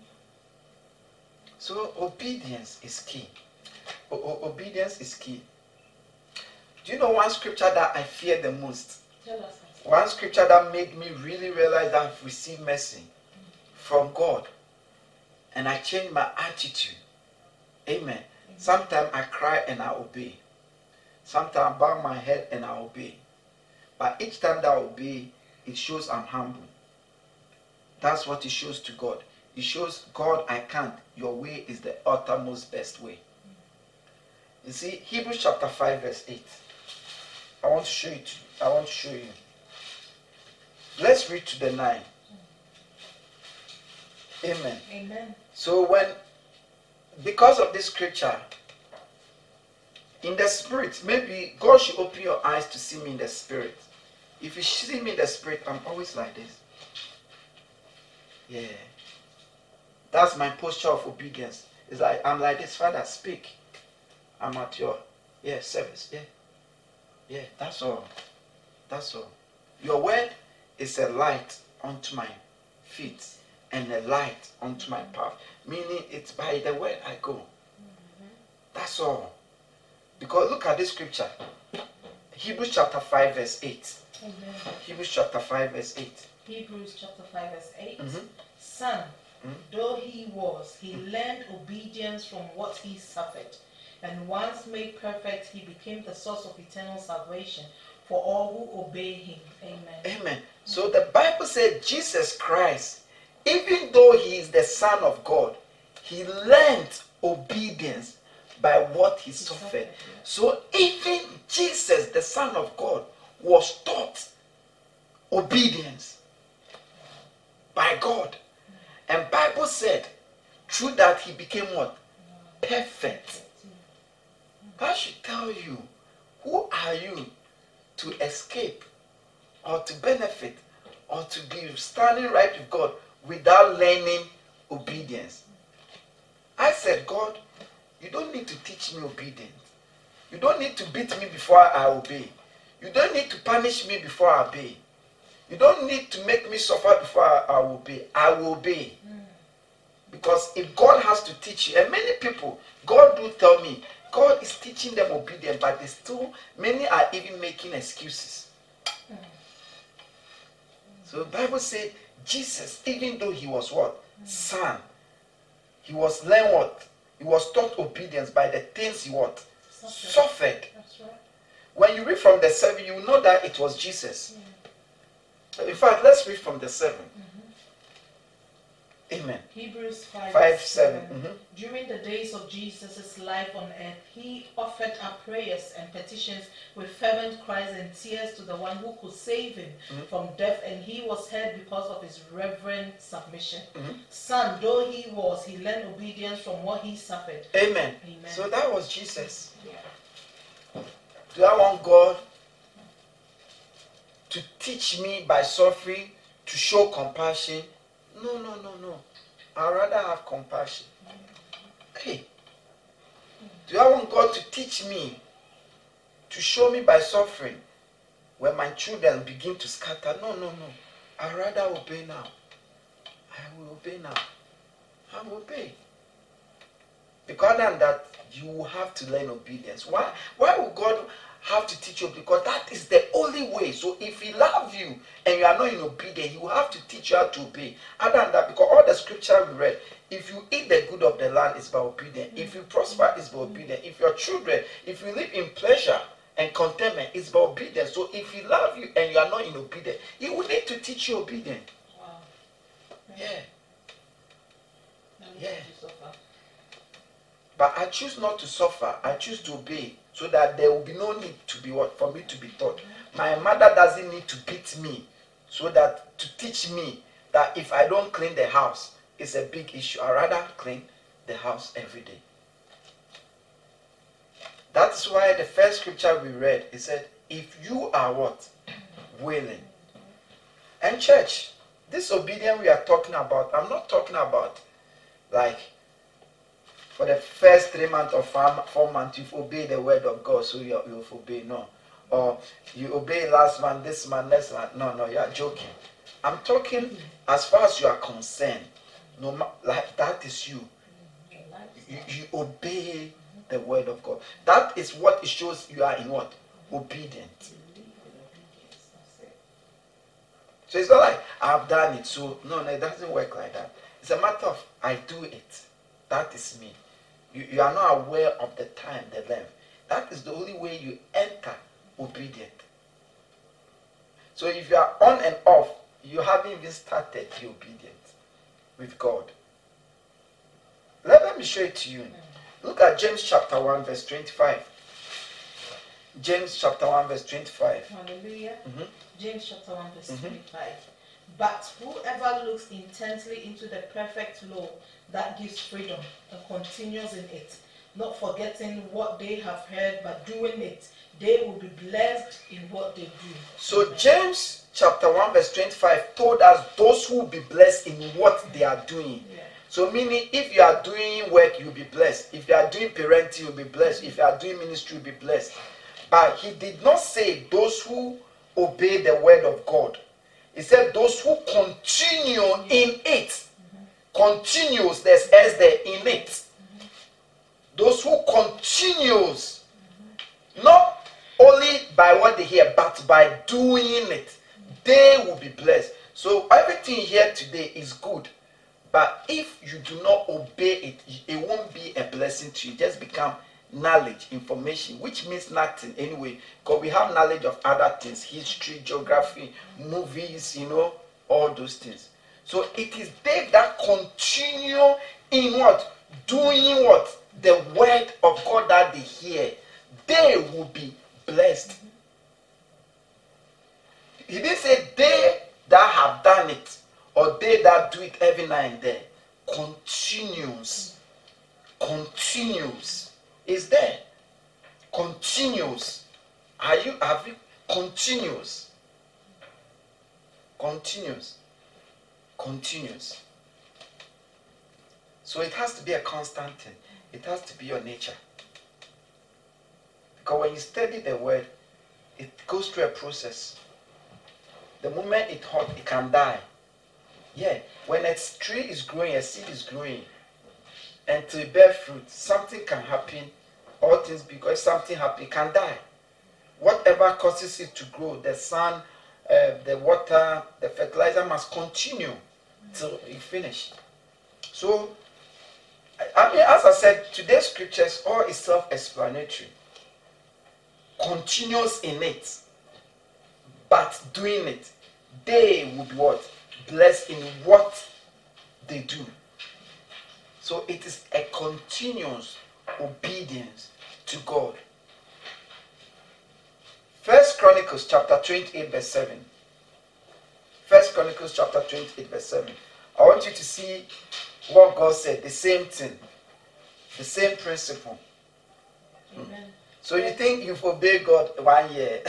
So obedience is key. O- obedience is key. Do you know one scripture that I fear the most? Tell us. One scripture that made me really realize that I've received mercy from God. And I changed my attitude. Amen. Sometimes I cry and I obey. Sometimes I bow my head and I obey. But each time that I obey, it shows I'm humble. That's what it shows to God. It shows God, I can't. Your way is the uttermost best way. You see, Hebrews chapter 5, verse 8. I want to show you. To, I want to show you. Let's read to the 9. Amen. Amen. So when, because of this scripture, in the spirit, maybe God should open your eyes to see me in the spirit. If you see me in the spirit, I'm always like this. Yeah. That's my posture of obedience. It's like I'm like this, Father, speak. I'm at your yeah service. Yeah. Yeah, that's all. That's all. Your word is a light unto my feet and a light unto my path. Meaning it's by the word I go. That's all. Because look at this scripture. Hebrews chapter 5, verse 8. Amen. Hebrews chapter 5, verse 8. Hebrews chapter 5, verse 8. Mhm. Son, Mhm. though he was, he learned obedience from what he suffered. And once made perfect, he became the source of eternal salvation for all who obey him. Amen. Amen. So the Bible said Jesus Christ, even though he is the Son of God, he learned obedience by what he suffered. suffered, yeah. So even Jesus, the Son of God, was taught obedience by God. And Bible said, through that he became what? Perfect. That should tell you who are you to escape or to benefit or to be standing right with God without learning obedience. I said, God, you don't need to teach me obedience. You don't need to beat me before I obey. You don't need to punish me before I obey. You don't need to make me suffer before I, I will obey. I will obey. Hmm. Because if God has to teach you, and many people, God do tell me, God is teaching them obedience, but they still, many are even making excuses. So the Bible said Jesus, even though he was what? Son. He was learned what? He was taught obedience by the things he what? Suffered. Right. When you read from the seven, you know that it was Jesus. In fact, let's read from the 7 mm. Amen. Hebrews 5, 5 verse 7. Mhm. During the days of Jesus' life on earth, he offered up prayers and petitions with fervent cries and tears to the one who could save him Mhm. from death, and he was heard because of his reverent submission. Mhm. Son, though he was, he learned obedience from what he suffered. Amen. Amen. So that was Jesus. Yeah. Do I want God to teach me by suffering to show compassion? No, no, no, no. I'd rather have compassion. Hey, do I want God to teach me to show me by suffering when my children begin to scatter? No, no, no. I'd rather obey now. I will obey now. I will obey. Because than that, you have to learn obedience. Why? Why would God have to teach you? Because that is the only way. So if He love you and you are not in obedience, He will have to teach you how to obey. Other than that, because all the scripture we read, if you eat the good of the land, it's by obedience. If you prosper, it's by obedience. If your children, if you live in pleasure and contentment, it's by obedience. So if He love you and you are not in obedience, He will need to teach you obedience. Wow. Yeah. Yeah. have to suffer. But I choose not to suffer. I choose to obey so that there will be no need to be what for me to be taught. My mother doesn't need to beat me so that to teach me that if I don't clean the house, it's a big issue. I rather clean the house every day. That's why the first scripture we read, it said, if you are what? Willing. And church, this obedience we are talking about, I'm not talking about like for the first three months or four, months, you've obeyed the word of God, so you, you've obeyed. No. Or you obey last month, this month, next month. No, no, you are joking. I'm talking as far as you are concerned. No, like that is you. You, you obey the word of God. That is what it shows you are in what? Obedient. So it's not like I've done it. So no, no, it doesn't work like that. It's a matter of I do it. That is me. You, you are not aware of the time, the length. That is the only way you enter obedient. So if you are on and off, you haven't even started the obedience with God. Let, let me show it to you. Look at James chapter 1, verse 25. James chapter 1, verse 25. Hallelujah. Mhm. James chapter 1, verse Mhm. 25. But whoever looks intently into the perfect law that gives freedom and continues in it, not forgetting what they have heard, but doing it, they will be blessed in what they do. So James chapter 1 verse 25 told us those who will be blessed in what they are doing. Yeah. So meaning if you are doing work, you'll be blessed. If you are doing parenting, you'll be blessed. If you are doing ministry, you'll be blessed. But he did not say those who obey the word of God. He said those who continue in it. Continues, there's S there in it. Those who continues, not only by what they hear, but by doing it, they will be blessed. So everything here today is good. But if you do not obey it, it won't be a blessing to you. Just become knowledge, information, which means nothing anyway. Because we have knowledge of other things, history, geography, movies, you know, all those things. So it is they that continue in what? Doing what? The word of God that they hear. They will be blessed. He didn't say they that have done it or they that do it every now and then. Continues. Continues. Is there. Continues. Are you have you continues? Continues. Continues. So it has to be a constant thing. It has to be your nature. Because when you study the word, it goes through a process. The moment it hot, it can die. Yeah, when a tree is growing, a seed is growing, and to bear fruit, something can happen. All things because something happen, can die. Whatever causes it to grow, the sun, uh, the water, the fertilizer must continue till it finish. So, I mean, as I said, today's scriptures all is self-explanatory. Continuous in it, but doing it, they would what blessed in what they do. So it is a continuous obedience to God. First Chronicles chapter 28, verse 7. First Chronicles chapter 28, verse 7. I want you to see what God said, the same thing, the same principle. Amen. So you think you've obeyed God one year.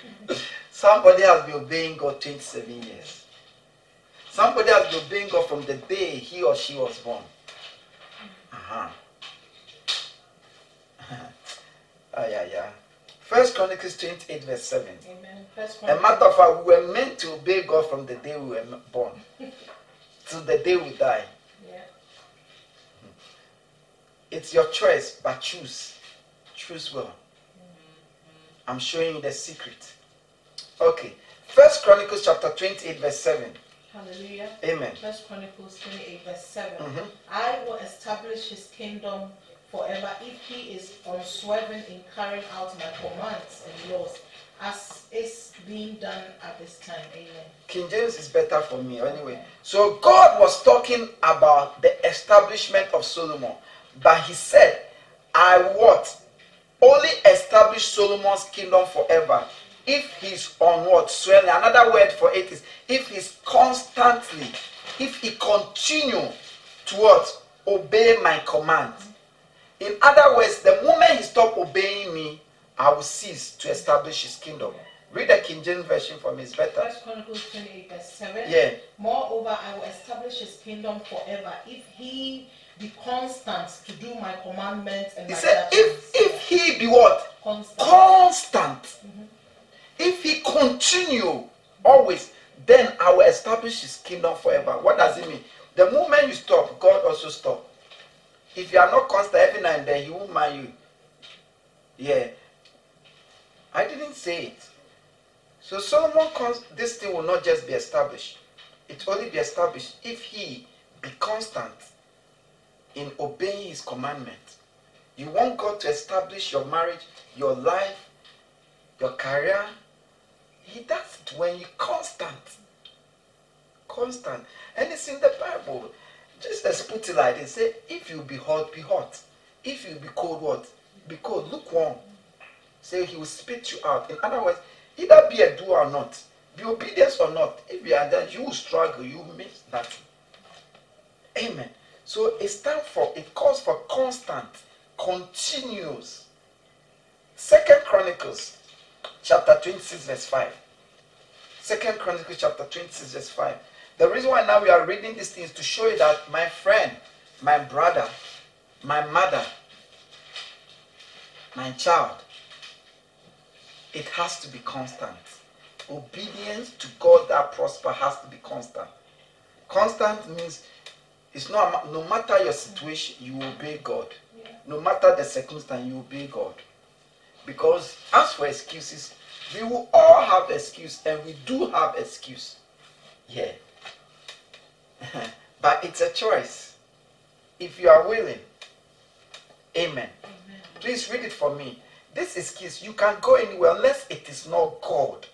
Somebody has been obeying God 27 years. Somebody has been obeying God from the day he or she was born. Uh-huh. ah, yeah, yeah. First Chronicles 28, verse 7. Amen. First A matter of fact, we were meant to obey God from the day we were born to the day we die. Yeah. It's your choice, but choose. Choose well. Mm-hmm. I'm showing you the secret. Okay. First Chronicles chapter 28, verse 7. Hallelujah. Amen. First Chronicles 28, verse 7. Mm-hmm. I will establish his kingdom forever if he is unswerving in carrying out my commands and laws as is being done at this time. Amen. King James is better for me anyway. So God was talking about the establishment of Solomon, but he said, I what? Only establish Solomon's kingdom forever if he's on what? Swelling. Another word for it is if he's constantly, if he continue to what? Obey my command. In other words, the moment he stop obeying me, I will cease to establish his kingdom. Read the King James version for me, it's better. First Chronicles 28, verse 7. Yeah. Moreover, I will establish his kingdom forever if he be constant to do my commandments and he my said, if, if he be what? Constant. Constant. Mm-hmm. If he continue always, then I will establish his kingdom forever. What does it mean? The moment you stop, God also stop. If you are not constant every now and then, he won't mind you. Yeah. I didn't say it. So Solomon comes, this thing will not just be established. It will only be established if he be constant in obeying his commandment. You want God to establish your marriage, your life, your career, he does it when you constant. Constant. And it's in the Bible. Just as put it like this. Say, if you be hot, be hot. If you be cold, what? Be cold. Lukewarm. Say he will spit you out. In other words, either be a doer or not. Be obedient or not. If you are there, you will struggle. You will miss nothing. Amen. So it's time for it calls for constant, continuous. Second Chronicles chapter 26, verse 5. Second Chronicles chapter 26, verse 5. The reason why now we are reading these things to show you that my friend, my brother, my mother, my child, it has to be constant. Obedience to God that prosper has to be constant. Constant means it's not no matter your situation, you obey God. No matter the circumstance, you obey God. Because as for excuses, we will all have excuse, and we do have excuse. Yeah. but it's a choice. If you are willing. Amen. Amen. Please read it for me. This excuse, you can go anywhere unless it is not God.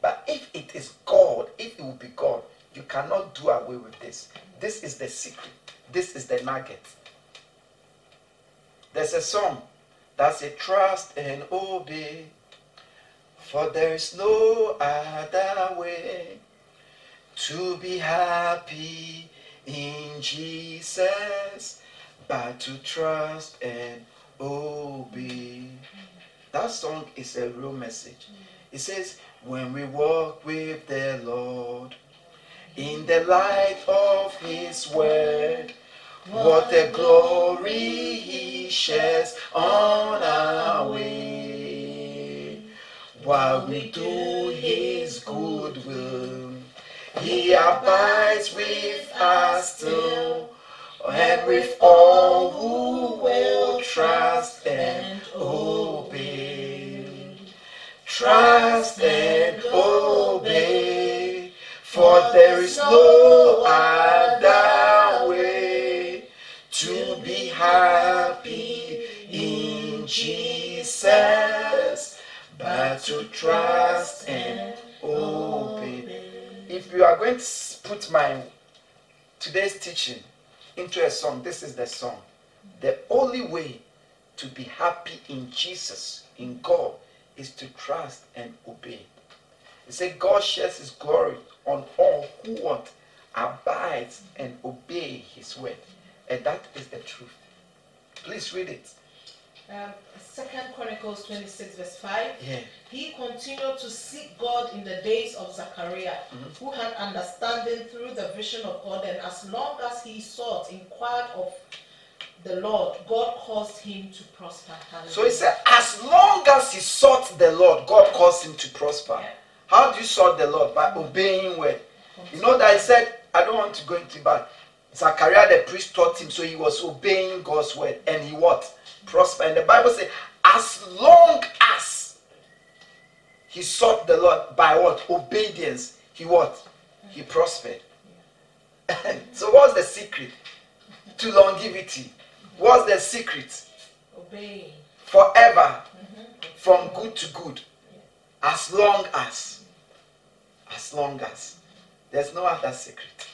But if it is God, if it will be God, you cannot do away with this. This is the secret. This is the nugget. There's a song that's a trust and obey. For there is no other way to be happy in Jesus but to trust and obey. That song is a real message. It says, When we walk with the Lord in the light of His word, what a glory He shares on our way. while we do his good will. He abides with us still, and with all who will trust and obey. Trust and obey, for there is no other way to be happy in Jesus, but to trust and obey. If you are going to put my today's teaching into a song, this is the song. The only way to be happy in Jesus, in God, is to trust and obey. He said, God shares his glory on all who want, abides, and obey his word. And that is the truth. Please read it. Um, Second Chronicles 26, verse 5. Yeah. He continued to seek God in the days of Zachariah, Mm-hmm. who had understanding through the vision of God, and as long as he sought, inquired of the Lord, God caused him to prosper. So he said, as long as he sought the Lord, God caused him to prosper. Yeah. How do you sought the Lord? By obeying word. You know that he said, I don't want to go into but Zachariah the priest taught him, so he was obeying God's word. And he what? Prosper. And the Bible says, as long as he sought the Lord by what? Obedience, he what? He prospered. so what's the secret to longevity? What's the secret? Obeying. Forever mm-hmm. from good to good. As long as. As long as. There's no other secret.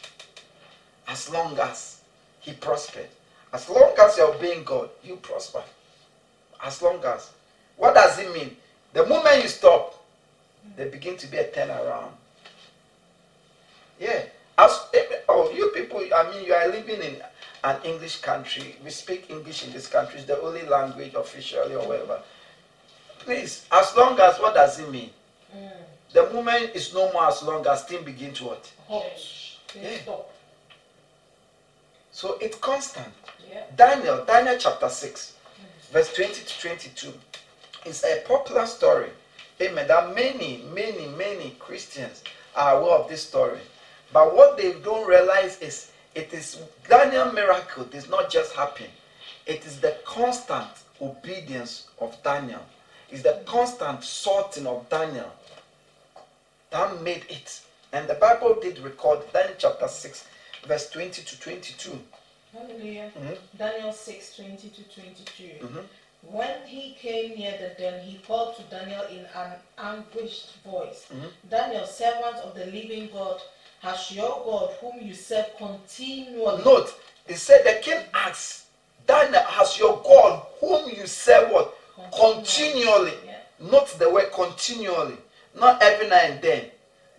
As long as he prospered. As long as you're obeying God, you prosper. As long as. What does it mean? The moment you stop, there begin to be a turnaround. Yeah. As, eh, oh, you people, I mean, you are living in an English country. We speak English in this country. It's the only language officially or whatever. Please, as long as, what does it mean? Mm. The moment is no more as long as things begin to what? Hot. Yeah. Stop. So it's constant. Yeah. Daniel, Daniel chapter 6, verse 20 to 22 is a popular story. Amen. That many, many, many Christians are aware of this story. But what they don't realize is it is Daniel miracle does not just happen. It is the constant obedience of Daniel. It's the constant sorting of Daniel that made it. And the Bible did record Daniel chapter 6, verse 20 to 22. Hallelujah. Mhm. Daniel 6 20 to 22. Mhm. When he came near the den, he called to Daniel in an anguished voice Mhm. Daniel, servant of the living God, has your God, whom you serve continually, Note, he said the king asked, Daniel, has your God, whom you serve, what? Continually. Yeah. Note the word continually. Not every now and then.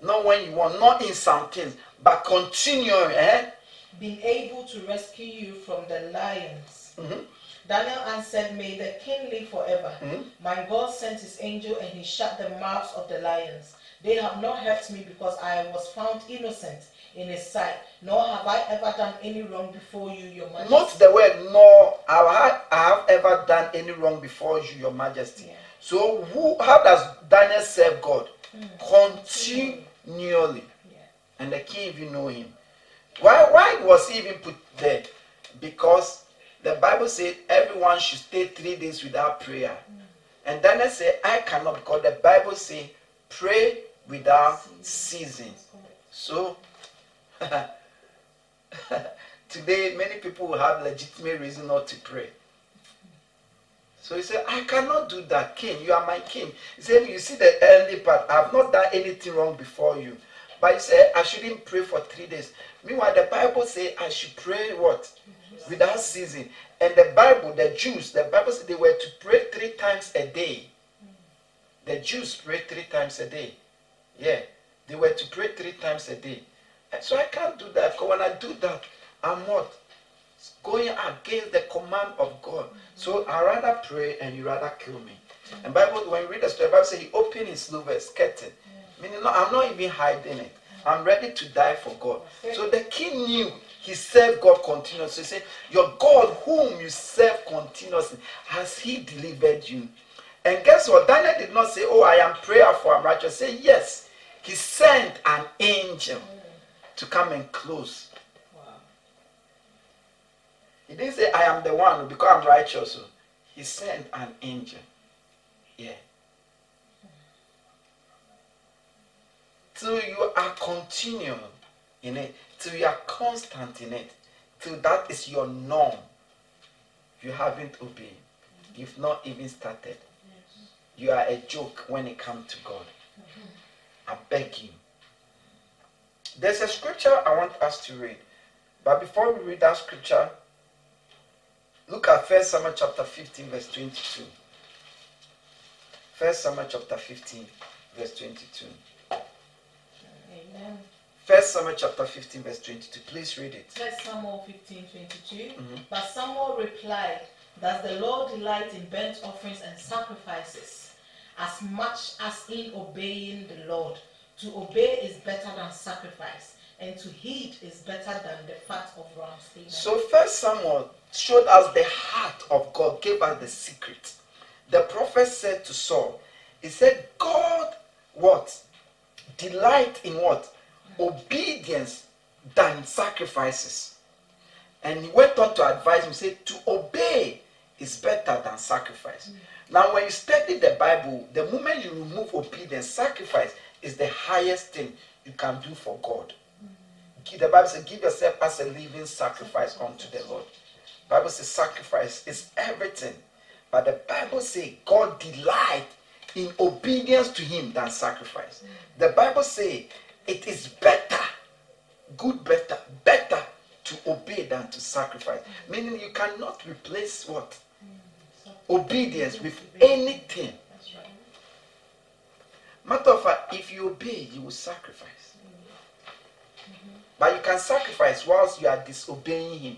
Not when you want, not in some things, but continually. Eh? been able to rescue you from the lions? Mhm. Daniel answered, May the king live forever. Mhm. My God sent his angel and he shut the mouths of the lions. They have not hurt me because I was found innocent in his sight, nor have I ever done any wrong before you, your majesty. Note the word, nor have I, I have ever done any wrong before you, your majesty. Yeah. So who how does Daniel serve God? Continually. And the king even know him. Why, why was he even put there? Because the Bible said everyone should stay three days without prayer. And Daniel said, I cannot because the Bible says pray without ceasing. So today many people will have legitimate reason not to pray. So he said, I cannot do that, king. You are my king. He said, You see the early part, I have not done anything wrong before you. But he said, I shouldn't pray for three days. Meanwhile, the Bible says I should pray what? Without ceasing. And the Bible, the Jews, the Bible said they were to pray three times a day. The Jews pray three times a day. Yeah. They were to pray three times a day. And so I can't do that. Because when I do that, I'm what? Going against the command of God. So I rather pray and you rather kill me. And Bible, when you read the story, Bible says he opened his louvers, curtain. Meaning, no, I'm not even hiding it. I'm ready to die for God. So the king knew he served God continuously. He said, Your God, whom you serve continuously, has he delivered you? And guess what? Daniel did not say, Oh, I am prayerful, I'm righteous. Say, Yes. He sent an angel to come and close. Wow. He didn't say, I am the one because I'm righteous. He sent an angel. Yeah. Till you are continual in it, till you are constant in it, till that is your norm, you haven't obeyed. You've not even started. You are a joke when it comes to God. I beg you. There's a scripture I want us to read. But before we read that scripture, look at First Samuel chapter 15, verse 22. First Samuel chapter 15, verse 22. Amen. First Samuel chapter 15, verse 22. Please read it. First Samuel 15 22. Mhm. But Samuel replied, Does the Lord delight in burnt offerings and sacrifices as much as in obeying the Lord? To obey is better than sacrifice, and to heed is better than the fat of rams. Amen. So First Samuel showed us the heart of God, gave us the secret. The prophet said to Saul, he said, God what? Delight in what? Obedience than sacrifices. And he went on to advise him, said, to obey is better than sacrifice. Mm. Now, when you study the Bible, the moment you remove obedience, sacrifice is the highest thing you can do for God. Mm. The Bible says, give yourself as a living sacrifice unto the Lord. Bible says sacrifice is everything. But the Bible says God delight in obedience to him than sacrifice. The Bible says it is better, good better, better to obey than to sacrifice. Meaning you cannot replace what? Obedience with anything. Matter of fact, if you obey, you will sacrifice. But you can sacrifice whilst you are disobeying Him.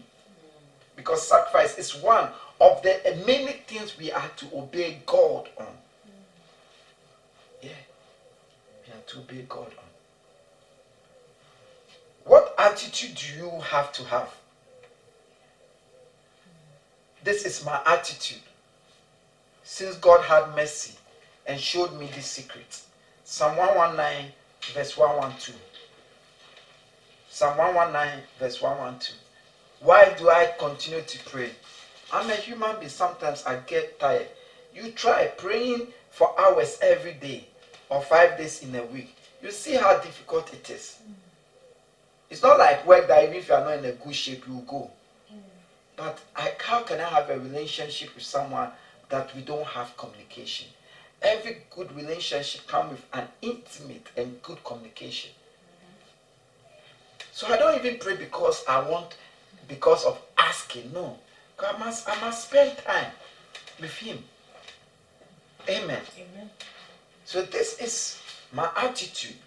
Because sacrifice is one of the many things we are to obey God on. Yeah. Are to obey God on. What attitude do you have to have? This is my attitude. Since God had mercy and showed me this secret. Psalm 119, verse 112. Psalm 119, verse 112. Why do I continue to pray? I'm a human being. Sometimes I get tired. You try praying for hours every day or five days in a week. You see how difficult it is. It's not like work that even if you are not in a good shape, you go. But I, how can I have a relationship with someone that we don't have communication? Every good relationship comes with an intimate and good communication. So I don't even pray because I want, because of asking. No, I must, I must spend time with Him. Amen. Amen. So this is my attitude.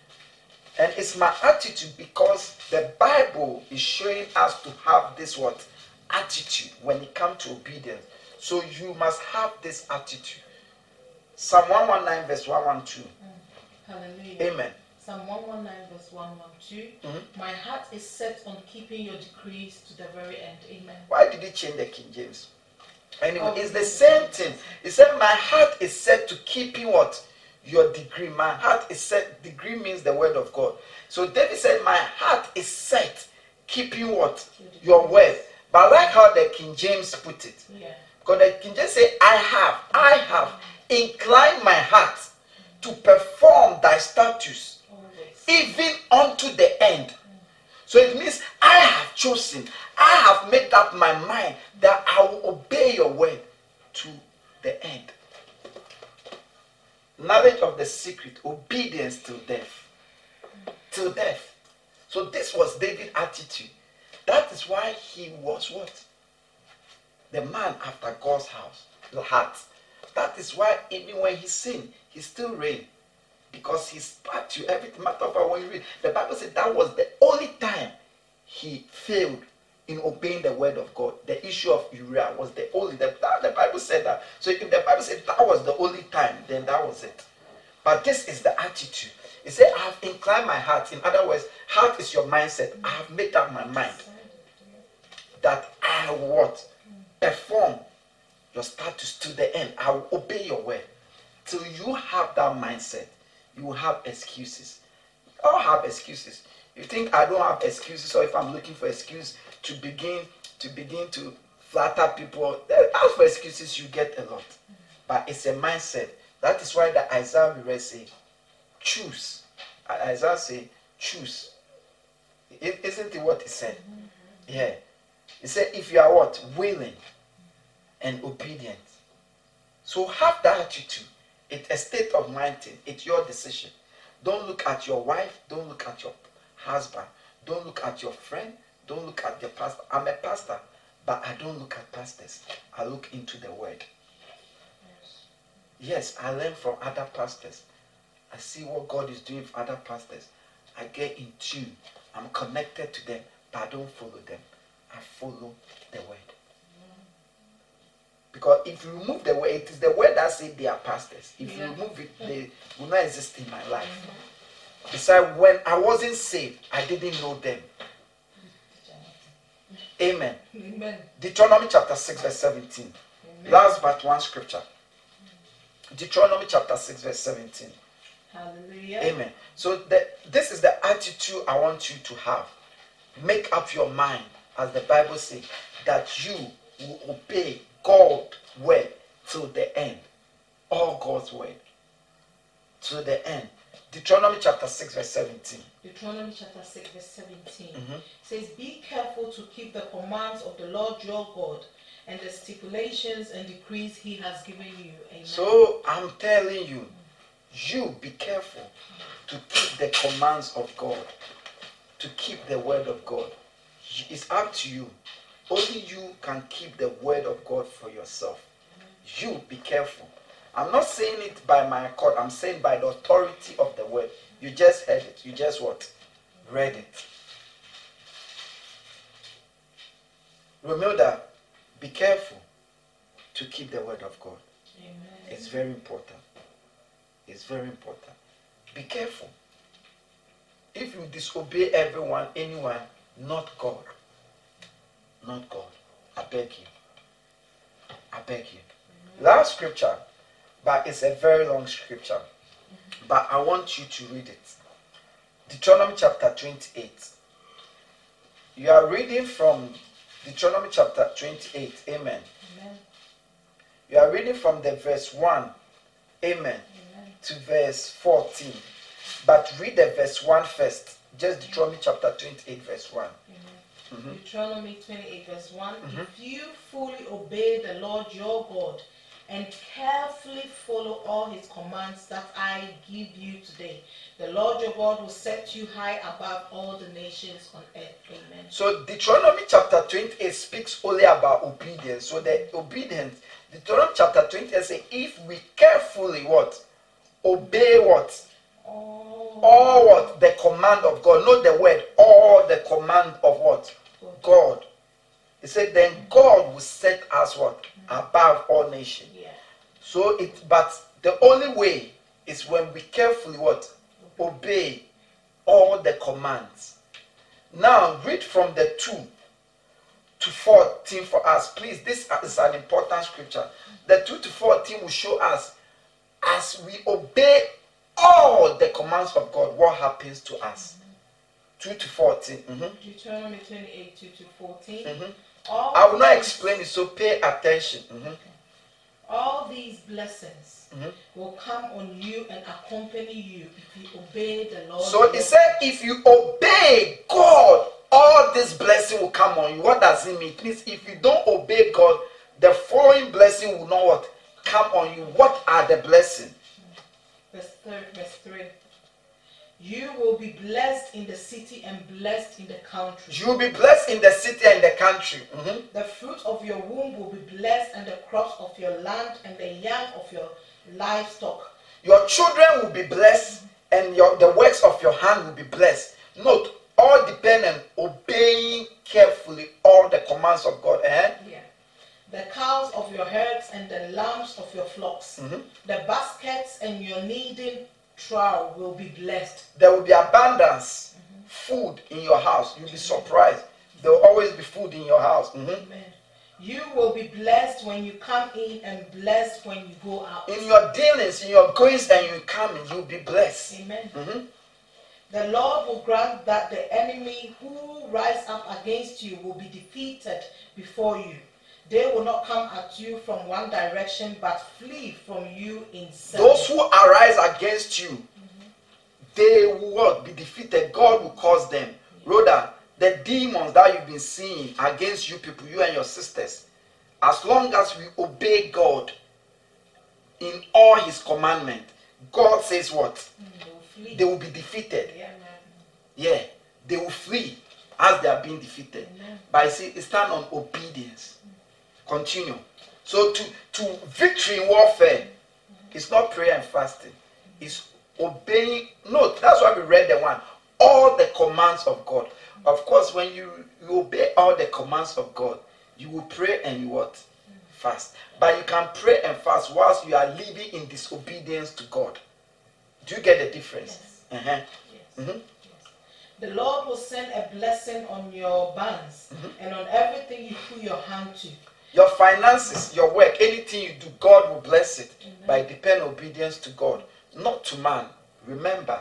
And it's my attitude because the Bible is showing us to have this what attitude when it comes to obedience. So you must have this attitude. Psalm 119 verse 112. Hallelujah. Amen. Psalm 119, verse 112. Mhm. My heart is set on keeping your decrees to the very end. Amen. Why did he change the King James? Anyway, Oh, it's the same thing. He said, My heart is set to keeping what? Your degree. My heart is set. Degree means the word of God. So David said, My heart is set, keeping what? Your word. But I like how the King James put it. Yeah. Because the King James say, I have, I have inclined my heart to perform thy statutes even unto the end. So it means I have chosen, I have made up my mind that I will obey your word to the end. Knowledge of the secret, obedience till death. Till death. So this was David's attitude. That is why he was what? The man after God's house, the heart. That is why even when he sinned, he still reigned because spat you every matter of fact when you read the bible said that was the only time he failed in obeying the word of god the issue of uriah was the only the, the bible said that. So if the bible said that was the only time then that was it. But this is the attitude. He said i have inclined my heart. In other words heart is your mindset. I have made up my mind that i will what? Perform your status to the end. I will obey your word. Till you have that mindset, you will have excuses. All have excuses. You think I don't have excuses, or if I'm looking for excuse to begin to begin to flatter people, eh, ask for excuses, you get a lot. But it's a mindset. That is why the Isaiah we read say, choose. Isaiah say, choose. Isn't it what he said? Mm-hmm. Yeah. He said, if you are what? Willing and obedient. So have that attitude. It's a state of mind thing. It's your decision. Don't look at your wife. Don't look at your husband. Don't look at your friend. Don't look at the pastor. I'm a pastor, but I don't look at pastors. I look into the word. Yes, I learn from other pastors. I see what God is doing for other pastors. I get in tune. I'm connected to them, but I don't follow them. I follow the word. Because if you remove the word, it is the word that says they are pastors. If yeah. you remove it, they will not exist in my life. Mm-hmm. Besides, when I wasn't saved, I didn't know them. Amen. Amen. Deuteronomy chapter 6, verse 17. Amen. Last but one scripture. Deuteronomy chapter 6, verse 17. Hallelujah. Amen. So the, this is the attitude I want you to have. Make up your mind, as the Bible says, that you will obey God's word to the end. All God's word to the end. Deuteronomy chapter 6, verse 17. Deuteronomy chapter 6, verse 17 mm-hmm. says, Be careful to keep the commands of the Lord your God and the stipulations and decrees he has given you. Amen. So I'm telling you, you be careful to keep the commands of God, to keep the word of God. It's up to you. Only you can keep the word of God for yourself. You be careful. I'm not saying it by my accord, I'm saying by the authority of the word. You just heard it. You just what? Read it. Remember, be careful to keep the word of God. Amen. It's very important. It's very important. Be careful. If you disobey everyone, anyone, not God, not God, I beg you. I beg you. Last scripture, but it's a very long scripture. But I want you to read it. Deuteronomy chapter 28. You are reading from Deuteronomy chapter 28. Amen. Amen. You are reading from the verse 1. Amen to verse 14. But read the verse 1 first. Just Deuteronomy chapter 28, verse 1. Mm-hmm. Deuteronomy 28, verse one mm-hmm. If you fully obey the Lord your God and carefully follow all his commands that I give you today, the Lord your God will set you high above all the nations on earth. Amen. So Deuteronomy chapter 28 speaks only about obedience. So the obedience, Deuteronomy chapter 28 says, if we carefully what? obey what? All. all what? The command of God. Not the word. All the command of what? God. He said, then God will set us what? Above all nations. Yeah. So it but the only way is when we carefully what? Obey all the commands. Now read from the 2 to 14 for us. Please, this is an important scripture. The 2 to 14 will show us as we obey all the commands of God, what happens to us? 2 to 14. Mm-hmm. Deuteronomy 28, 2 to 14. Mm-hmm. I will not explain it, so pay attention. Mm-hmm. All these blessings mm-hmm. will come on you and accompany you if you obey the Lord. So he said, if you obey God, all this blessing will come on you. What does it mean? Please, if you don't obey God, the following blessing will not what? come on you, what are the blessings? Verse, verse 3. You will be blessed in the city and blessed in the country. You will be blessed in the city and the country. Mm-hmm. The fruit of your womb will be blessed, and the crops of your land and the young of your livestock. Your children will be blessed, and your, the works of your hand will be blessed. Note, all depend on obeying carefully all the commands of God. Eh? Yeah the cows of your herds and the lambs of your flocks. Mm-hmm. The baskets and your kneading trough will be blessed. There will be abundance, mm-hmm. food in your house. You'll be surprised. There will always be food in your house. Mm-hmm. Amen. You will be blessed when you come in and blessed when you go out. In your dealings, in your goings and your coming, you'll be blessed. Amen. Mhm. The Lord will grant that the enemy who rise up against you will be defeated before you. They will not come at you from one direction, but flee from you in seven. Those who arise against you, they will what? Be defeated. God will cause them. Rather, the demons that you've been seeing against you people, you and your sisters, as long as we obey God in all his commandment, God says what? They will flee. They will be defeated. Yeah. Yeah, they will flee as they are being defeated. Amen. But I see stand on obedience. Continue. So to to victory in warfare, it's not prayer and fasting. It's obeying. No, that's why we read the one. All the commands of God. Of course, when you, you obey all the commands of God, you will pray and you what? Fast. But you can pray and fast whilst you are living in disobedience to God. Do you get the difference? Yes. Uh-huh. Yes. Mhm. The Lord will send a blessing on your barns Mm-hmm. and on everything you put your hand to. Your finances, your work, anything you do, God will bless it. But it depends obedience to God, not to man. Remember,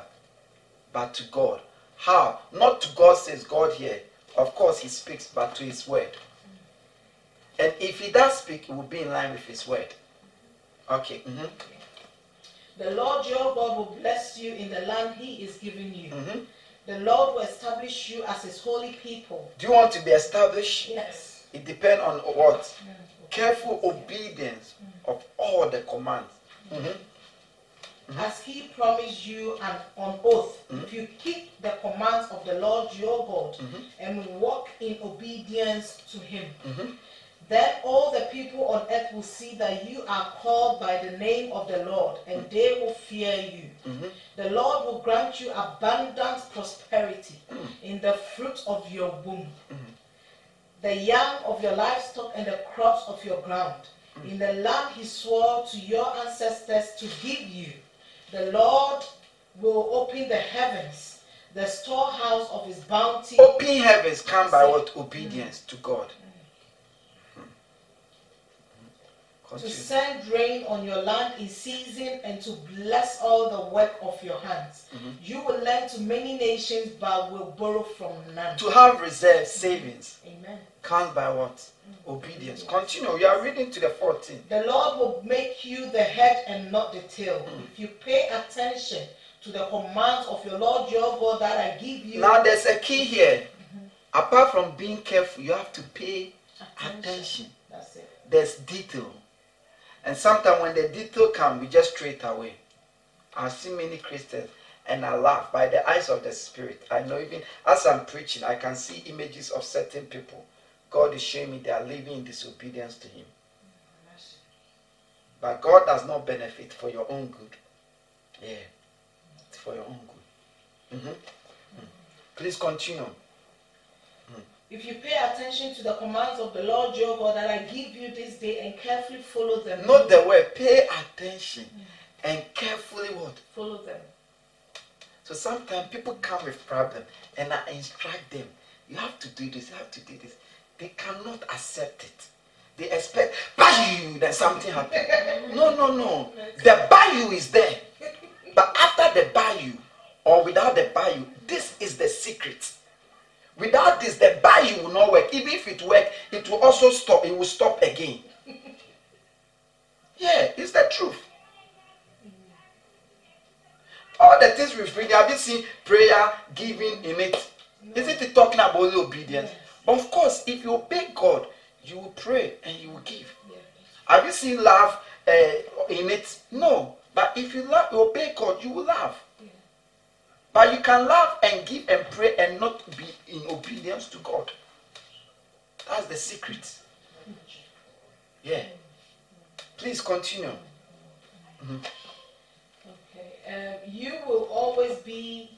but to God. How? Not to God says God here. Of course, He speaks, but to His word. And if He does speak, it will be in line with His word. Okay. mhm, The Lord your God will bless you in the land he is giving you. mhm. The Lord will establish you as his holy people. Do you want to be established? Yes. It depends on what? Careful obedience of all the commands. Mhm. As he promised you and on oath, Mm-hmm. if you keep the commands of the Lord your God Mm-hmm. and walk in obedience to him, Mhm. then all the people on earth will see that you are called by the name of the Lord, and they will fear you. Mhm. The Lord will grant you abundant prosperity Mm. in the fruit of your womb, the young of your livestock, and the crops of your ground. In the land he swore to your ancestors to give you, the Lord will open the heavens, the storehouse of his bounty. Open heavens come by what? Obedience to God. To send rain on your land in season and to bless all the work of your hands. Mm-hmm. You will lend to many nations but will borrow from none. To have reserve savings Amen. comes by what? Mm. Obedience. Continue. You are reading to the 14. The Lord will make you the head and not the tail. Mm. If you pay attention to the commands of your Lord your God that I give you. Now there's a key here. Mm-hmm. Apart from being careful, you have to pay attention. That's it. There's detail. And sometimes when the detail comes, we just it away. I've seen many Christians and I laugh by the eyes of the Spirit. I know even as I'm preaching, I can see images of certain people. God is showing me they are living in disobedience to Him. But God does not benefit for your own good. Yeah, it's for your own good. Mhm. Mm. Please continue. If you pay attention to the commands of the Lord your God that I give you this day and carefully follow them. Not the word pay attention mm. and carefully what? Follow them. So sometimes people come with problem and I instruct them. You have to do this, you have to do this. They cannot accept it. They expect bayou then something happen. No, no, no. The bayou is there. But after the bayou or without the bayou, this is the secret. Without this, the bayou will not work. Even if it work, it will also stop. It will stop again. Yeah, it's the truth. All the things we've read, have you seen prayer, giving in it? Isn't it talking about only obedience? But of course, if you obey God, you will pray and you will give. Yeah. Have you seen love uh, in it? No. But if you love, you obey God, you will love. But you can love and give and pray and not be in obedience to God. That's the secret. Yeah. Please continue. Okay. Um, you will always be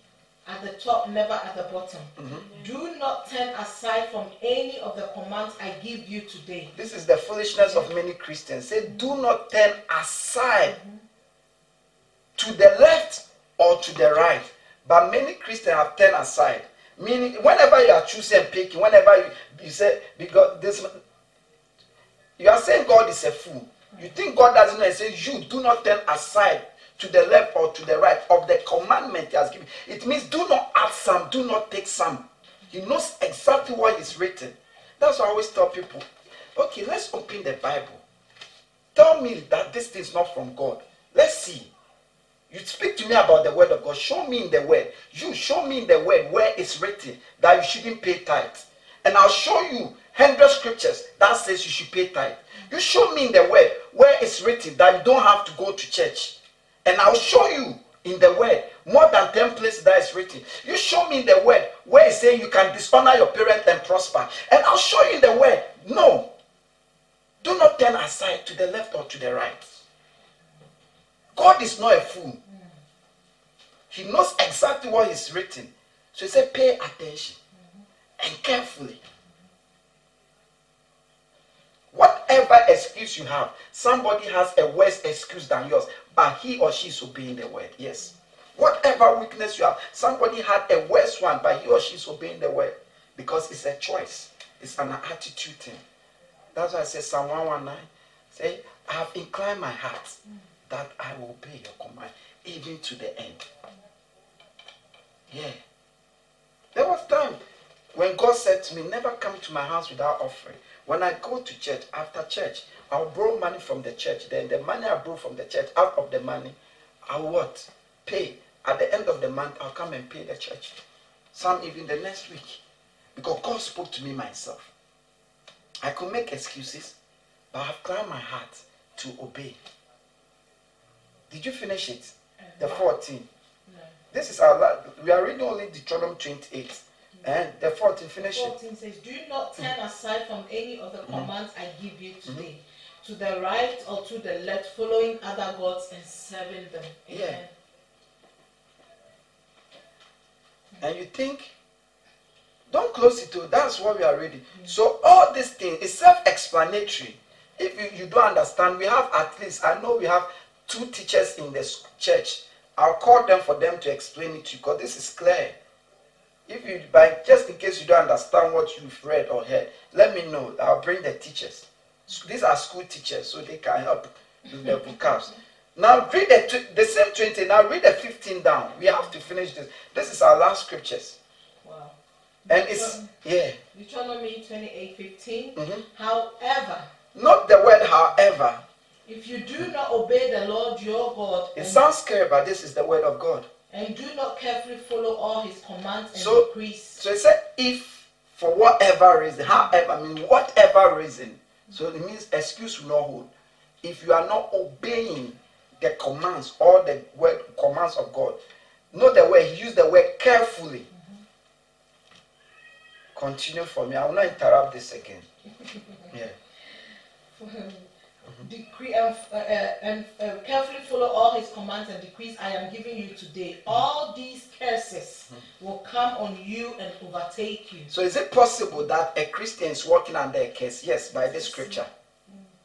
at the top, never at the bottom. Mm-hmm. Do not turn aside from any of the commands I give you today. This is the foolishness of many Christians. Say, do not turn aside to the left or to the right. But many Christians have turned aside. Meaning, whenever you are choosing and picking, whenever you, you say, because this, You are saying God is a fool. You think God doesn't know. He says, You do not turn aside to the left or to the right of the commandment He has given. It means do not add some, do not take some. He knows exactly what is written. That's why I always tell people okay, let's open the Bible. Tell me that this thing is not from God. Let's see. You speak to me about the word of God. Show me in the word. You show me in the word where it's written that you shouldn't pay tithe. And I'll show you 100 scriptures that says you should pay tithe. You show me in the word where it's written that you don't have to go to church. And I'll show you in the word more than 10 places that is written. You show me in the word where it's saying you can dishonor your parents and prosper. And I'll show you in the word. No. Do not turn aside to the left or to the right. God is not a fool. He knows exactly what is written. So he said, pay attention and carefully. Whatever excuse you have, somebody has a worse excuse than yours, but he or she is obeying the word. Yes. Whatever weakness you have, somebody had a worse one, but he or she is obeying the word because it's a choice, it's an attitude thing. That's why I say Psalm 119 say, I have inclined my heart that I will obey your command even to the end. Yeah. There was time when God said to me, Never come to my house without offering. When I go to church, after church, I'll borrow money from the church. Then the money I borrow from the church, out of the money, I'll what? Pay. At the end of the month, I'll come and pay the church. Some even the next week. Because God spoke to me myself. I could make excuses, but I've climbed my heart to obey. Did you finish it? The 14. This is our last. We are reading only Deuteronomy 28. And the 14, finish it. 14 says, Do not turn aside from any of the Mm-hmm. commands I give you mm-hmm. today, to the right or to the left, following other gods and serving them. Yeah. And you think, don't close it to that's what we are reading. Mm. So all this thing is self-explanatory. If you, you don't understand, we have at least, I know we have two teachers in the church. I'll call them for them to explain it to you because this is clear. If you, by just in case you don't understand what you've read or heard, let me know. I'll bring the teachers. So these are school teachers, so they can help with the vocabs. Now read the, tw- the same 20. Now read the 15 down. We have to finish this. This is our last scriptures. Wow. And it's, yeah. Deuteronomy 28 15. Mhm. However, Not the word however. If you do not obey the Lord your God It sounds scary, but this is the word of God. and do not carefully follow all his commands and So- decrees, So it said, if for whatever reason, however, I mean, whatever reason. So it means excuse will not hold. If you are not obeying the commands or the word commands of God, know the word, he used the word carefully. Continue for me. I will not interrupt this again. Yeah. Decree and, uh, uh, and uh, carefully follow all his commands and decrees I am giving you today. All these curses will come on you and overtake you. So is it possible that a Christian is walking under a curse? Yes, by this scripture.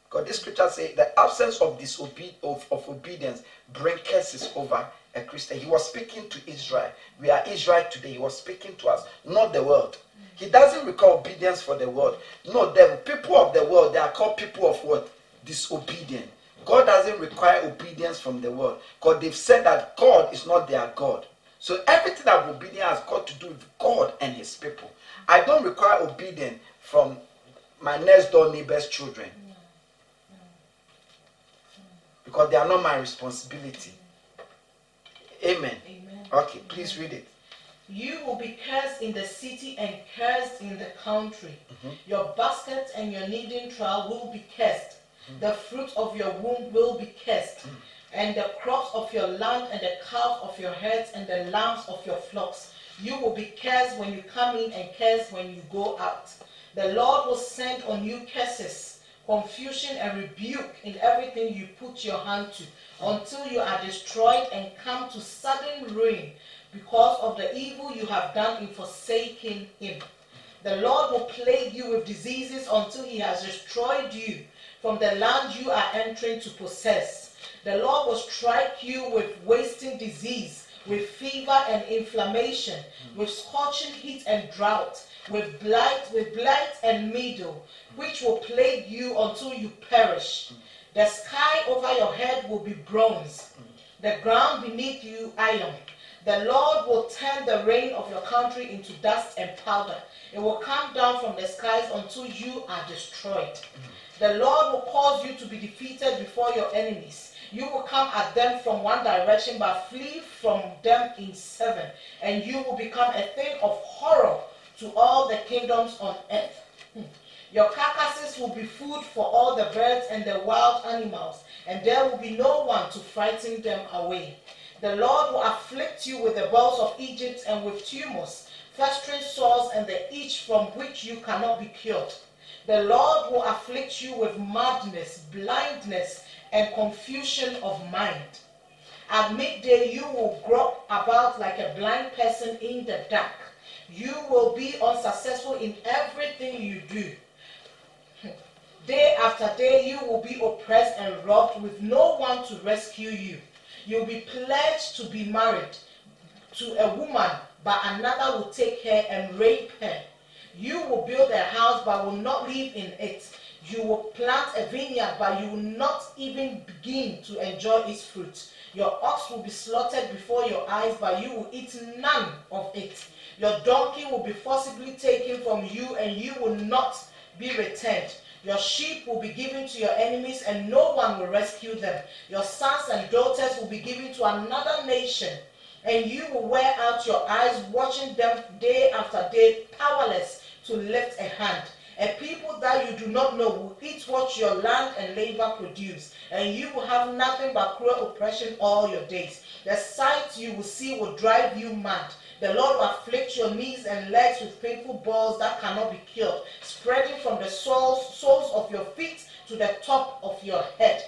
Because this scripture says the absence of disobe- of, of obedience bring curses over a Christian. He was speaking to Israel. We are Israel today. He was speaking to us, not the world. He doesn't require obedience for the world. No, the people of the world, they are called people of what? Disobedient. God doesn't require obedience from the world. Because they've said that God is not their God. So everything that obedience has got to do with God and his people. I don't require obedience from my next door neighbor's children. Because they are not my responsibility. Amen. Amen. Okay, please read it. You will be cursed in the city and cursed in the country. Mm-hmm. Your basket and your kneading trough will be cursed. The fruit of your womb will be cursed. And the crops of your land and the calves of your herds and the lambs of your flocks. You will be cursed when you come in and cursed when you go out. The Lord will send on you curses, confusion, and rebuke in everything you put your hand to, until you are destroyed and come to sudden ruin because of the evil you have done in forsaking him. The Lord will plague you with diseases until he has destroyed you from the land you are entering to possess. The Lord will strike you with wasting disease with fever and inflammation, with scorching heat and drought, with blight, with blight and meadow, which will plague you until you perish. The sky over your head will be bronze, the ground beneath you iron. The Lord will turn the rain of your country into dust and powder. It will come down from the skies until you are destroyed. The Lord will cause you to be defeated before your enemies. You will come at them from one direction, but flee from them in seven, and you will become a thing of horror to all the kingdoms on earth. Hmm. Your carcasses will be food for all the birds and the wild animals, and there will be no one to frighten them away. The Lord will afflict you with the boils of Egypt and with tumors, festering sores, and the itch from which you cannot be cured. The Lord will afflict you with madness, blindness, and confusion of mind. At midday, you will grope about like a blind person in the dark. You will be unsuccessful in everything you do. Day after day, you will be oppressed and robbed with no one to rescue you. You'll be pledged to be married to a woman, but another will take her and rape her. You will build a house, but will not live in it. You will plant a vineyard, but you will not even begin to enjoy its fruit. Your ox will be slaughtered before your eyes, but you will eat none of it. Your donkey will be forcibly taken from you, and you will not be returned. Your sheep will be given to your enemies, and no one will rescue them. Your sons and daughters will be given to another nation, and you will wear out your eyes watching them day after day, powerless to lift a hand. A people that you do not know will eat what your land and labor produce, and you will have nothing but cruel oppression all your days. The sight you will see will drive you mad. The Lord will afflict your knees and legs with painful balls that cannot be cured, spreading from the soles, soles of your feet to the top of your head.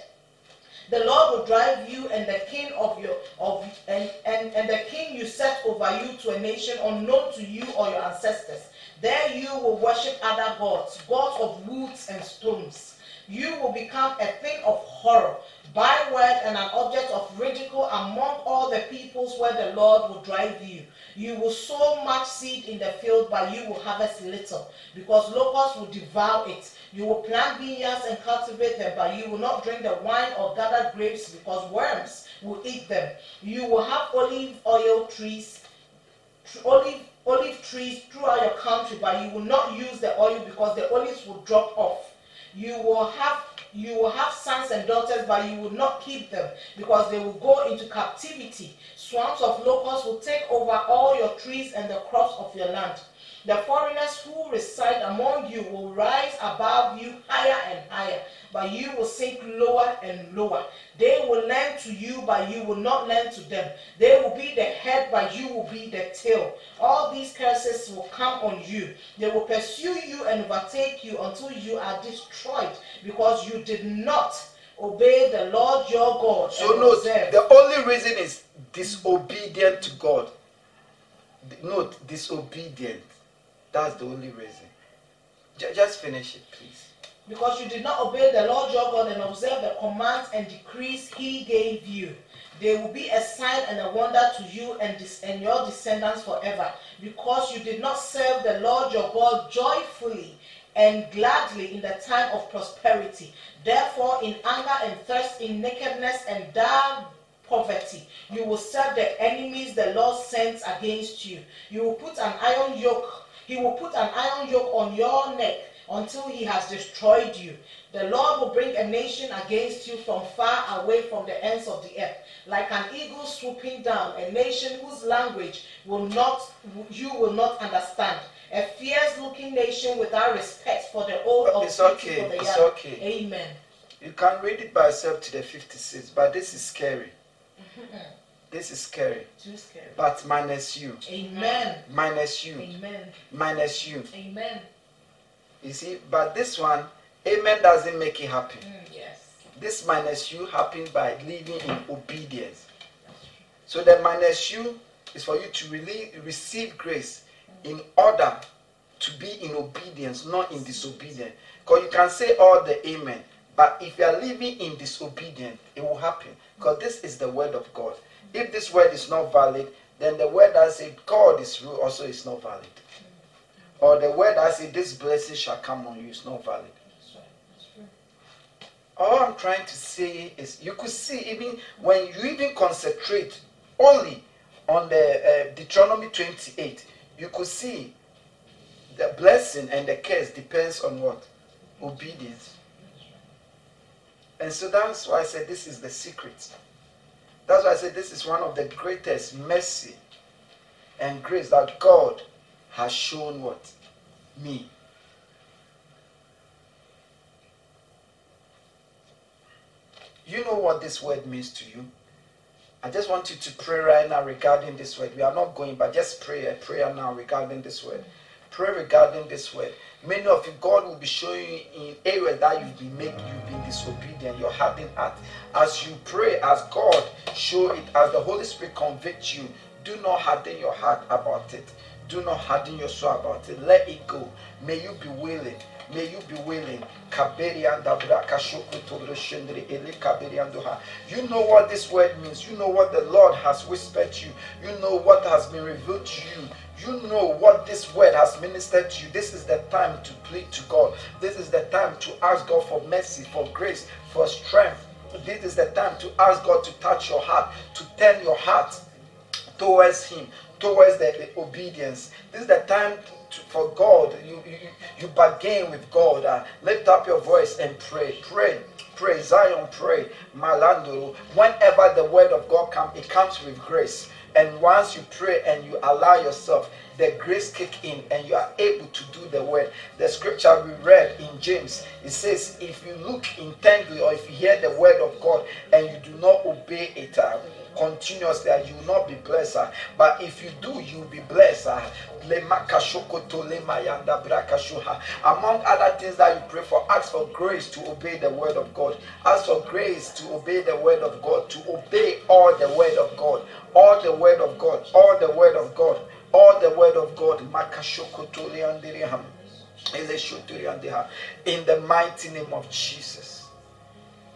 The Lord will drive you and the king of your of and, and, and the king you set over you to a nation unknown to you or your ancestors. There you will worship other gods, gods of woods and stones. You will become a thing of horror, byword and an object of ridicule among all the peoples where the Lord will drive you. You will sow much seed in the field, but you will harvest little, because locusts will devour it. You will plant vineyards and cultivate them, but you will not drink the wine or gather grapes, because worms will eat them. You will have olive oil trees, olive olive trees throughout your country, but you will not use the oil because the olives will drop off. You will have you will have sons and daughters, but you will not keep them because they will go into captivity. Swarms of locusts will take over all your trees and the crops of your land. The foreigners who reside among you will rise above you higher and higher, but you will sink lower and lower. They will lend to you, but you will not lend to them. They will be the head, but you will be the tail. All these curses will come on you. They will pursue you and overtake you until you are destroyed, because you did not obey the Lord your God. So note, the only reason is disobedient to God. Note, disobedient. That's the only reason. J- just finish it, please. Because you did not obey the Lord your God and observe the commands and decrees he gave you. They will be a sign and a wonder to you and, dis- and your descendants forever. Because you did not serve the Lord your God joyfully and gladly in the time of prosperity. Therefore, in anger and thirst, in nakedness and dire poverty, you will serve the enemies the Lord sends against you. You will put an iron yoke he will put an iron yoke on your neck until he has destroyed you. The Lord will bring a nation against you from far away from the ends of the earth, like an eagle swooping down, a nation whose language will not you will not understand. A fierce looking nation without respect for the old of it's okay. for the it's young. okay. Amen. You can read it by yourself to the 56, but this is scary. Mm-hmm. This is scary. Too scary. But minus you. Amen. Minus you. Amen. Minus you. Amen. You see, but this one, amen doesn't make it happen. Mm, yes. This minus you happened by living in obedience. So the minus you is for you to really receive grace in order to be in obedience, not in disobedience. Because you can say all the amen, but if you are living in disobedience, it will happen. Because this is the word of God. If this word is not valid, then the word that says God is real also is not valid. Or the word that says this blessing shall come on you is not valid. All I'm trying to say is you could see even when you even concentrate only on the uh, Deuteronomy 28, you could see the blessing and the curse depends on what? Obedience. And so that's why I said this is the secret. That's why I say this is one of the greatest mercy and grace that God has shown what? Me. You know what this word means to you? I just want you to pray right now regarding this word. We are not going, but just pray a prayer now regarding this word. Pray regarding this word. Many of you, God will be showing you in areas that you've been making, you've been disobedient, you're hardened heart. As you pray, as God show it, as the Holy Spirit convict you, do not harden your heart about it. Do not harden your soul about it. Let it go. May you be willing. May you be willing. You know what this word means. You know what the Lord has whispered to you. You know what has been revealed to you. You know what this word has ministered to you. This is the time to plead to God. This is the time to ask God for mercy, for grace, for strength. This is the time to ask God to touch your heart, to turn your heart towards Him, towards the, obedience. This is the time to, for God. You, you, you bargain with God. Uh, lift up your voice and pray. Pray. Pray. Zion, pray. Malandoro. Whenever the word of God comes, it comes with grace. And once you pray and you allow yourself, the grace kick in and you are able to do the word. The scripture we read in James, it says, if you look intently or if you hear the word of God and you do not obey it, uh, continuously and you will not be blessed. Uh, but if you do, you will be blessed. Uh, among other things that you pray for, ask for grace to obey the word of God. Ask for grace to obey the word of God, to obey all the word of God, all the word of God, all the word of God, all the word of God. In the mighty name of Jesus.